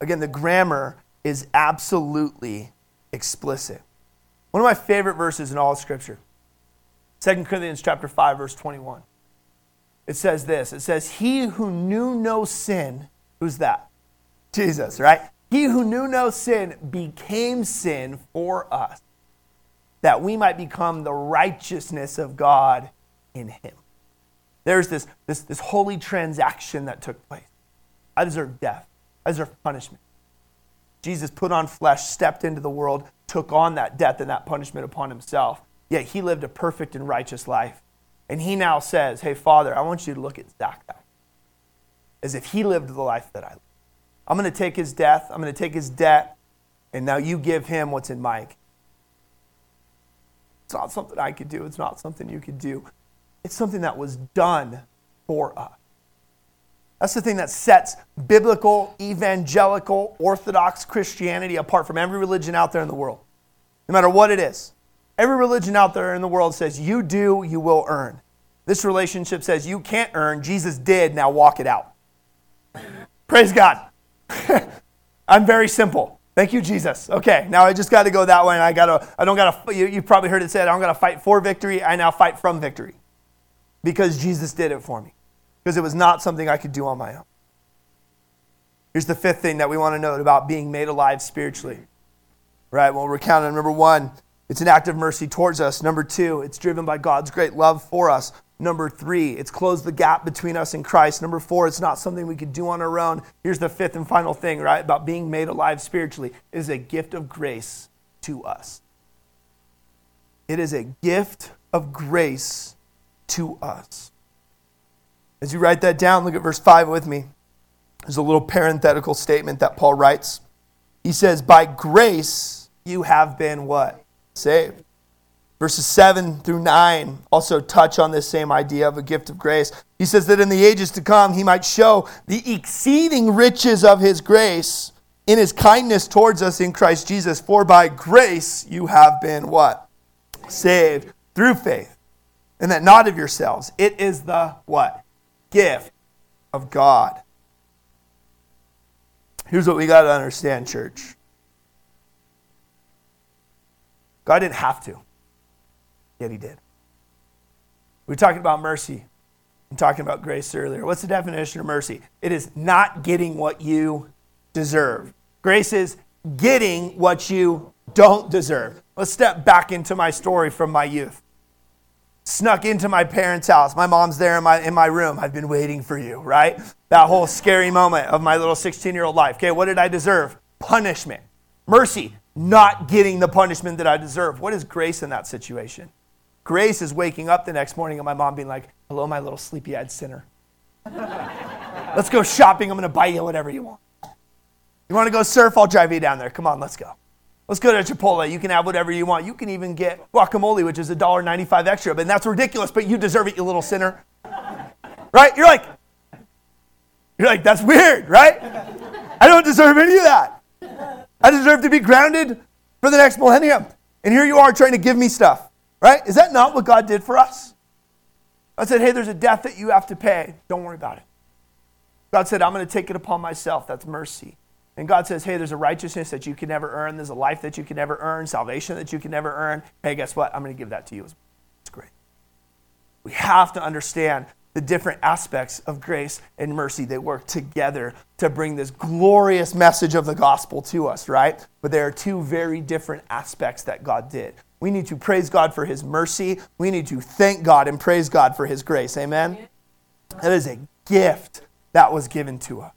Again, the grammar is absolutely explicit. One of my favorite verses in all of Scripture, 2 Corinthians chapter 5, verse 21. It says this. It says, He who knew no sin, who's that? Jesus, right? He who knew no sin became sin for us, that we might become the righteousness of God in him. There's this, this, this holy transaction that took place. I deserve death, I deserve punishment. Jesus put on flesh, stepped into the world, took on that death and that punishment upon himself. Yet he lived a perfect and righteous life. And he now says, Hey, Father, I want you to look at Zach as if he lived the life that I lived. I'm going to take his death, I'm going to take his debt, and now you give him what's in Mike. It's not something I could do, it's not something you could do. It's something that was done for us. That's the thing that sets biblical, evangelical, orthodox Christianity apart from every religion out there in the world, no matter what it is. Every religion out there in the world says, you do, you will earn. This relationship says, you can't earn, Jesus did, now walk it out. Praise God. <laughs> I'm very simple. Thank you, Jesus. Okay, now I just got to go that way, and I got to. I don't got to. You, you probably heard it said, I don't got to fight for victory. I now fight from victory, because Jesus did it for me because it was not something I could do on my own. Here's the fifth thing that we want to note about being made alive spiritually. Right? Well, we're counting number one, it's an act of mercy towards us. Number two, it's driven by God's great love for us. Number three, it's closed the gap between us and Christ. Number four, it's not something we could do on our own. Here's the fifth and final thing, right? About being made alive spiritually. It is a gift of grace to us. It is a gift of grace to us. As you write that down, look at verse 5 with me. There's a little parenthetical statement that Paul writes. He says, By grace you have been what? Saved. Verses 7 through 9 also touch on this same idea of a gift of grace. He says that in the ages to come, he might show the exceeding riches of his grace in his kindness towards us in Christ Jesus. For by grace you have been what? Saved through faith. And that not of yourselves. It is the what? gift of God. Here's what we got to understand, church God didn't have to, yet He did. We were talking about mercy and talking about grace earlier. What's the definition of mercy? It is not getting what you deserve. Grace is getting what you don't deserve. Let's step back into my story from my youth snuck into my parents' house. My mom's there in my, in my room. I've been waiting for you, right? That whole scary moment of my little 16 year old life. Okay, what did I deserve? Punishment. Mercy, not getting the punishment that I deserve. What is grace in that situation? Grace is waking up the next morning and my mom being like, hello, my little sleepy eyed sinner. let's go shopping. I'm going to buy you whatever you want. You want to go surf? I'll drive you down there. Come on, let's go. Let's go to Chipotle. You can have whatever you want. You can even get guacamole, which is $1.95 extra. But that's ridiculous, but you deserve it, you little sinner. Right? You're like, you're like, that's weird, right? I don't deserve any of that. I deserve to be grounded for the next millennium. And here you are trying to give me stuff, right? Is that not what God did for us? I said, hey, there's a debt that you have to pay. Don't worry about it. God said, I'm going to take it upon myself. That's mercy. And God says, hey, there's a righteousness that you can never earn. There's a life that you can never earn, salvation that you can never earn. Hey, guess what? I'm going to give that to you. It's great. We have to understand the different aspects of grace and mercy. They work together to bring this glorious message of the gospel to us, right? But there are two very different aspects that God did. We need to praise God for his mercy. We need to thank God and praise God for his grace. Amen? That is a gift that was given to us.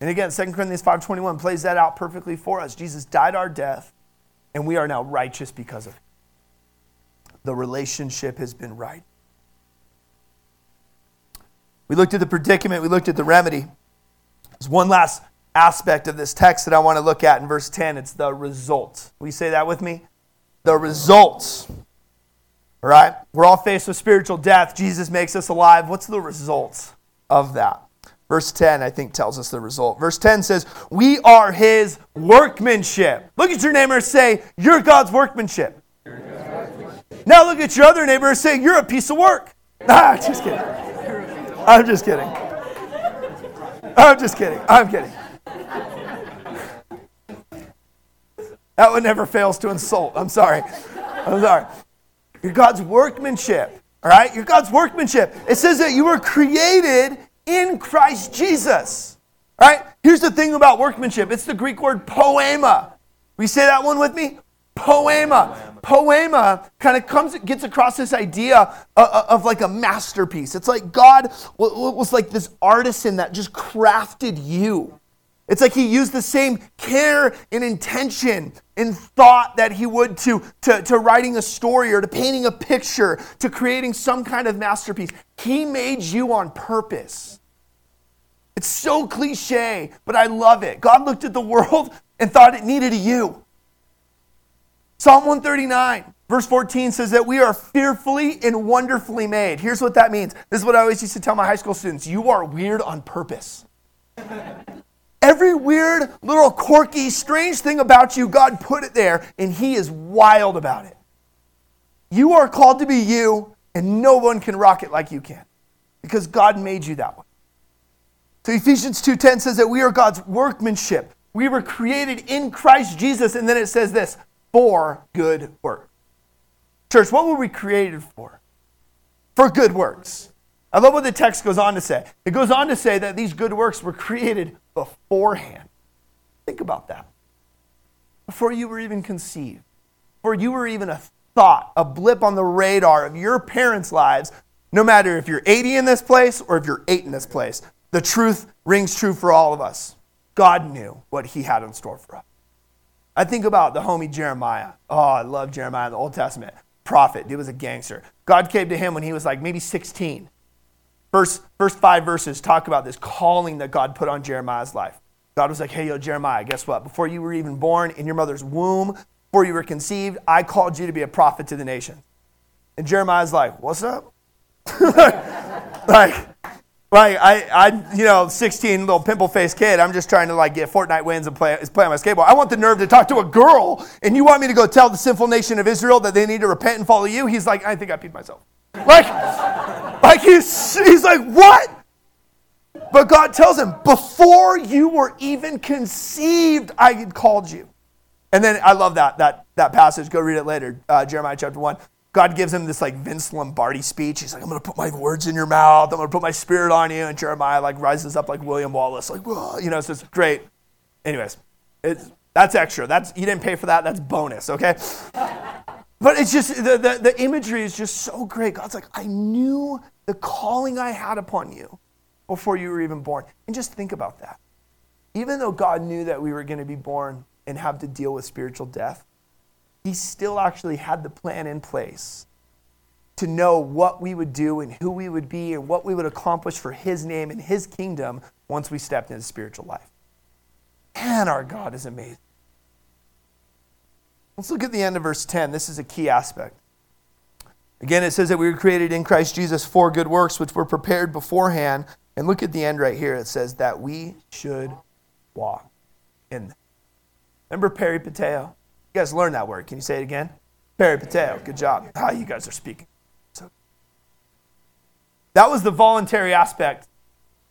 And again, 2 Corinthians 5.21 plays that out perfectly for us. Jesus died our death, and we are now righteous because of it. The relationship has been right. We looked at the predicament, we looked at the remedy. There's one last aspect of this text that I want to look at in verse 10. It's the result. Will you say that with me? The results. All right? We're all faced with spiritual death. Jesus makes us alive. What's the results of that? Verse 10, I think, tells us the result. Verse 10 says, We are his workmanship. Look at your neighbor and say, You're God's workmanship. Now look at your other neighbor and say, You're a piece of work. <laughs> Ah, just kidding. I'm just kidding. I'm just kidding. I'm kidding. That one never fails to insult. I'm sorry. I'm sorry. You're God's workmanship. All right? You're God's workmanship. It says that you were created in Christ Jesus. All right? Here's the thing about workmanship it's the Greek word poema. We say that one with me? Poema. poema kind of comes, gets across this idea of, of like a masterpiece. It's like God was like this artisan that just crafted you. It's like he used the same care and intention and thought that he would to, to, to writing a story or to painting a picture, to creating some kind of masterpiece. He made you on purpose. It's so cliche, but I love it. God looked at the world <laughs> and thought it needed a you. Psalm 139, verse 14 says that we are fearfully and wonderfully made. Here's what that means. This is what I always used to tell my high school students you are weird on purpose. Every weird, little quirky, strange thing about you, God put it there, and He is wild about it. You are called to be you, and no one can rock it like you can because God made you that way. So Ephesians 2:10 says that we are God's workmanship. We were created in Christ Jesus, and then it says this, for good work. Church, what were we created for? For good works. I love what the text goes on to say. It goes on to say that these good works were created beforehand. Think about that. Before you were even conceived, before you were even a thought, a blip on the radar of your parents' lives, no matter if you're 80 in this place or if you're 8 in this place, the truth rings true for all of us. God knew what he had in store for us. I think about the homie Jeremiah. Oh, I love Jeremiah in the Old Testament. Prophet, dude was a gangster. God came to him when he was like maybe 16 First, first five verses talk about this calling that God put on Jeremiah's life. God was like, hey, yo, Jeremiah, guess what? Before you were even born in your mother's womb, before you were conceived, I called you to be a prophet to the nation. And Jeremiah's like, what's up? <laughs> like, like I, I, you know, 16 little pimple faced kid. I'm just trying to like get Fortnite wins and play, play on my skateboard. I want the nerve to talk to a girl, and you want me to go tell the sinful nation of Israel that they need to repent and follow you? He's like, I think I peed myself. Like, like he's, he's like, what? But God tells him, before you were even conceived, I had called you. And then I love that, that, that passage. Go read it later, uh, Jeremiah chapter 1. God gives him this like Vince Lombardi speech. He's like, I'm going to put my words in your mouth. I'm going to put my spirit on you. And Jeremiah like rises up like William Wallace. Like, Whoa. you know, it's just great. Anyways, it's, that's extra. That's, you didn't pay for that. That's bonus, okay? But it's just, the, the, the imagery is just so great. God's like, I knew the calling I had upon you before you were even born. And just think about that. Even though God knew that we were going to be born and have to deal with spiritual death, He still actually had the plan in place to know what we would do and who we would be and what we would accomplish for His name and His kingdom once we stepped into spiritual life. And our God is amazing. Let's look at the end of verse 10. This is a key aspect. Again, it says that we were created in Christ Jesus for good works, which were prepared beforehand. And look at the end right here. It says that we should walk in them. Remember peripateo? You guys learned that word. Can you say it again? Peripateo. Good job. Ah, you guys are speaking. So, that was the voluntary aspect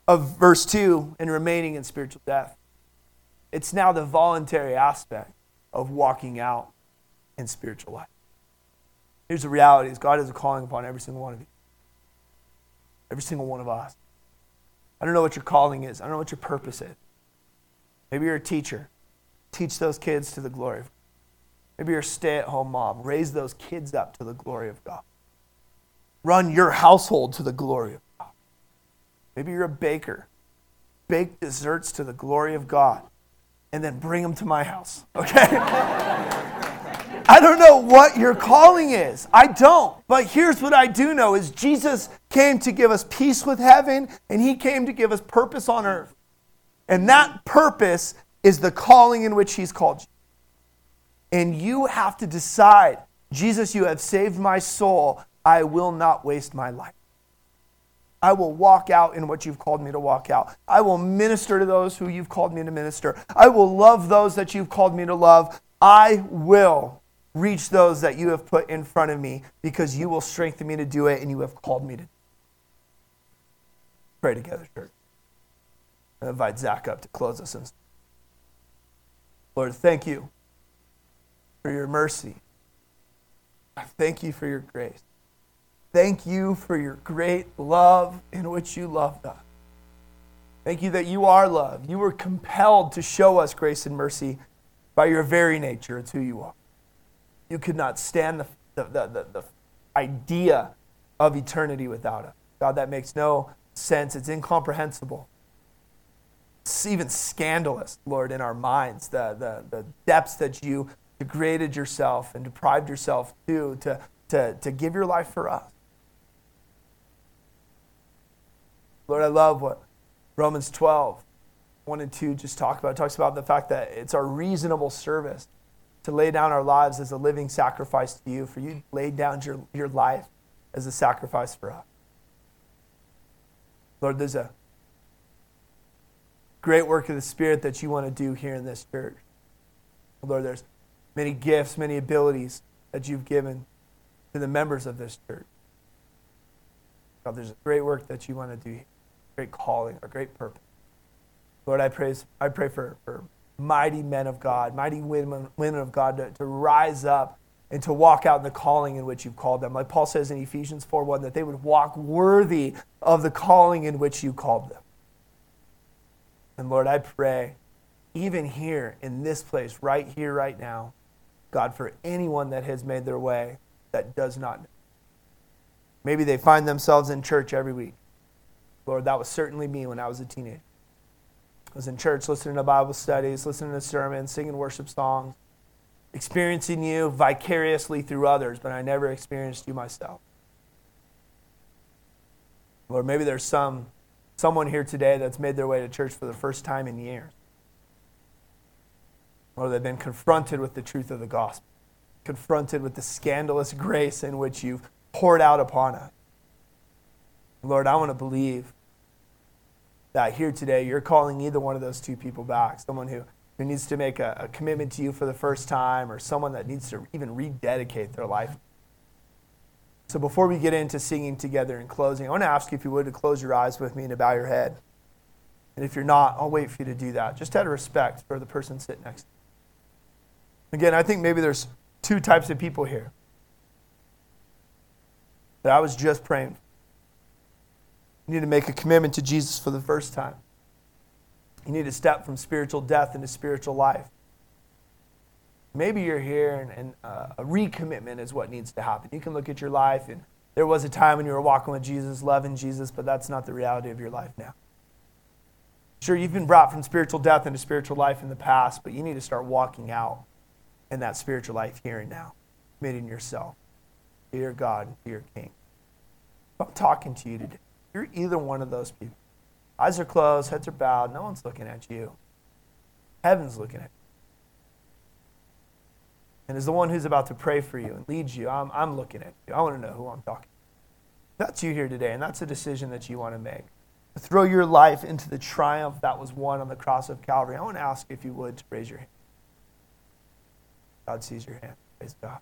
of verse 2 and remaining in spiritual death. It's now the voluntary aspect of walking out in spiritual life. Here's the reality is God is calling upon every single one of you. Every single one of us. I don't know what your calling is. I don't know what your purpose is. Maybe you're a teacher. Teach those kids to the glory of God. Maybe you're a stay at home mom. Raise those kids up to the glory of God. Run your household to the glory of God. Maybe you're a baker. Bake desserts to the glory of God and then bring them to my house. Okay? <laughs> I don't know what your calling is. I don't. But here's what I do know is Jesus came to give us peace with heaven and he came to give us purpose on earth. And that purpose is the calling in which he's called you. And you have to decide, Jesus, you have saved my soul. I will not waste my life. I will walk out in what you've called me to walk out. I will minister to those who you've called me to minister. I will love those that you've called me to love. I will reach those that you have put in front of me because you will strengthen me to do it and you have called me to pray together, church. I invite Zach up to close us in. Lord, thank you for your mercy. I thank you for your grace. Thank you for your great love in which you loved us. Thank you that you are love. You were compelled to show us grace and mercy by your very nature. It's who you are. You could not stand the, the, the, the, idea of eternity without us. God, that makes no sense. It's incomprehensible. It's even scandalous, Lord, in our minds, the, the, the depths that you degraded yourself and deprived yourself to, to, to, to give your life for us. Lord, I love what Romans 12, 1 and 2 just talk about. It talks about the fact that it's our reasonable service to lay down our lives as a living sacrifice to you, for you laid down your, your life as a sacrifice for us. Lord, there's a great work of the Spirit that you want to do here in this church. Lord, there's many gifts, many abilities that you've given to the members of this church. God, there's a great work that you want to do, great calling, a great purpose. Lord, I praise, I pray for, for mighty men of God, mighty women, women of God to, to rise up and to walk out in the calling in which you've called them. Like Paul says in Ephesians 4 1, that they would walk worthy of the calling in which you called them. And Lord, I pray, even here in this place, right here, right now, God, for anyone that has made their way that does not know. Maybe they find themselves in church every week. Lord, that was certainly me when I was a teenager. I was in church listening to Bible studies, listening to sermons, singing worship songs, experiencing you vicariously through others, but I never experienced you myself. Lord, maybe there's some someone here today that's made their way to church for the first time in years. Or they've been confronted with the truth of the gospel, confronted with the scandalous grace in which you've poured out upon us. Lord, I want to believe that here today you're calling either one of those two people back someone who, who needs to make a, a commitment to you for the first time, or someone that needs to even rededicate their life. So before we get into singing together and closing, I want to ask you if you would to close your eyes with me and to bow your head. And if you're not, I'll wait for you to do that, just out of respect for the person sitting next to you. Again, I think maybe there's two types of people here that I was just praying you need to make a commitment to Jesus for the first time. You need to step from spiritual death into spiritual life. Maybe you're here and, and uh, a recommitment is what needs to happen. You can look at your life and there was a time when you were walking with Jesus, loving Jesus, but that's not the reality of your life now. Sure, you've been brought from spiritual death into spiritual life in the past, but you need to start walking out in that spiritual life here and now, committing yourself to your God, and to your King. I'm talking to you today. You're either one of those people. Eyes are closed, heads are bowed, no one's looking at you. Heaven's looking at you. And as the one who's about to pray for you and lead you, I'm, I'm looking at you. I want to know who I'm talking to. That's you here today, and that's a decision that you want to make. Throw your life into the triumph that was won on the cross of Calvary. I want to ask if you would to raise your hand. God sees your hand. Praise God.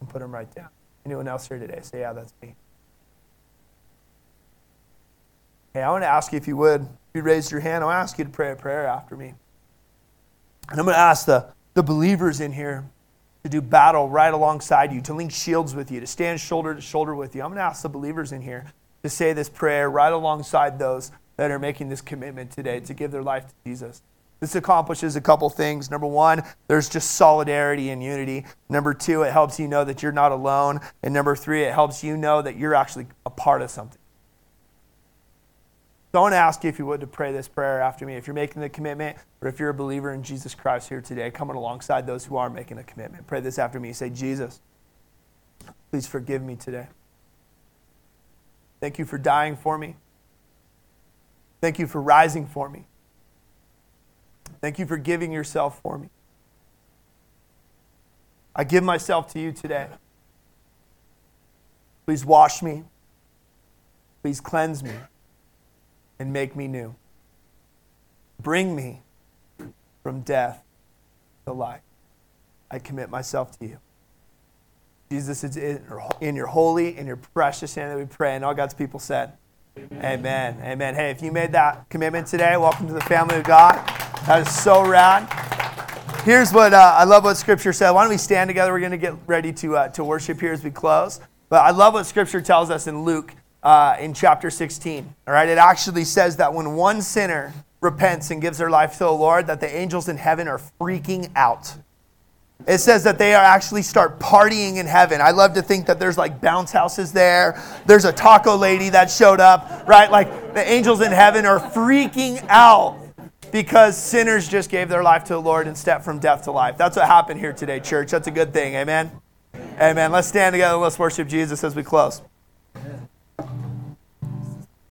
And put them right down. Anyone else here today? Say, yeah, that's me. Hey, I want to ask you if you would, if you raised your hand, I'll ask you to pray a prayer after me. And I'm going to ask the, the believers in here to do battle right alongside you, to link shields with you, to stand shoulder to shoulder with you. I'm going to ask the believers in here to say this prayer right alongside those that are making this commitment today to give their life to Jesus. This accomplishes a couple things. Number one, there's just solidarity and unity. Number two, it helps you know that you're not alone. And number three, it helps you know that you're actually a part of something. I want to ask you if you would to pray this prayer after me. If you're making the commitment, or if you're a believer in Jesus Christ here today, coming alongside those who are making a commitment, pray this after me. Say, Jesus, please forgive me today. Thank you for dying for me. Thank you for rising for me. Thank you for giving yourself for me. I give myself to you today. Please wash me. Please cleanse me and make me new. Bring me from death to life. I commit myself to you. Jesus, it's in your holy and your precious hand that we pray. And all God's people said, Amen. Amen. Amen. Hey, if you made that commitment today, welcome to the family of God. That is so rad. Here's what uh, I love what Scripture said. Why don't we stand together? We're going to get ready to, uh, to worship here as we close. But I love what Scripture tells us in Luke uh, in chapter 16. All right, it actually says that when one sinner repents and gives their life to the Lord, that the angels in heaven are freaking out. It says that they actually start partying in heaven. I love to think that there's like bounce houses there. There's a taco lady that showed up, right? Like the angels in heaven are freaking out because sinners just gave their life to the Lord and stepped from death to life. That's what happened here today, church. That's a good thing. Amen. Amen. Let's stand together. Let's worship Jesus as we close.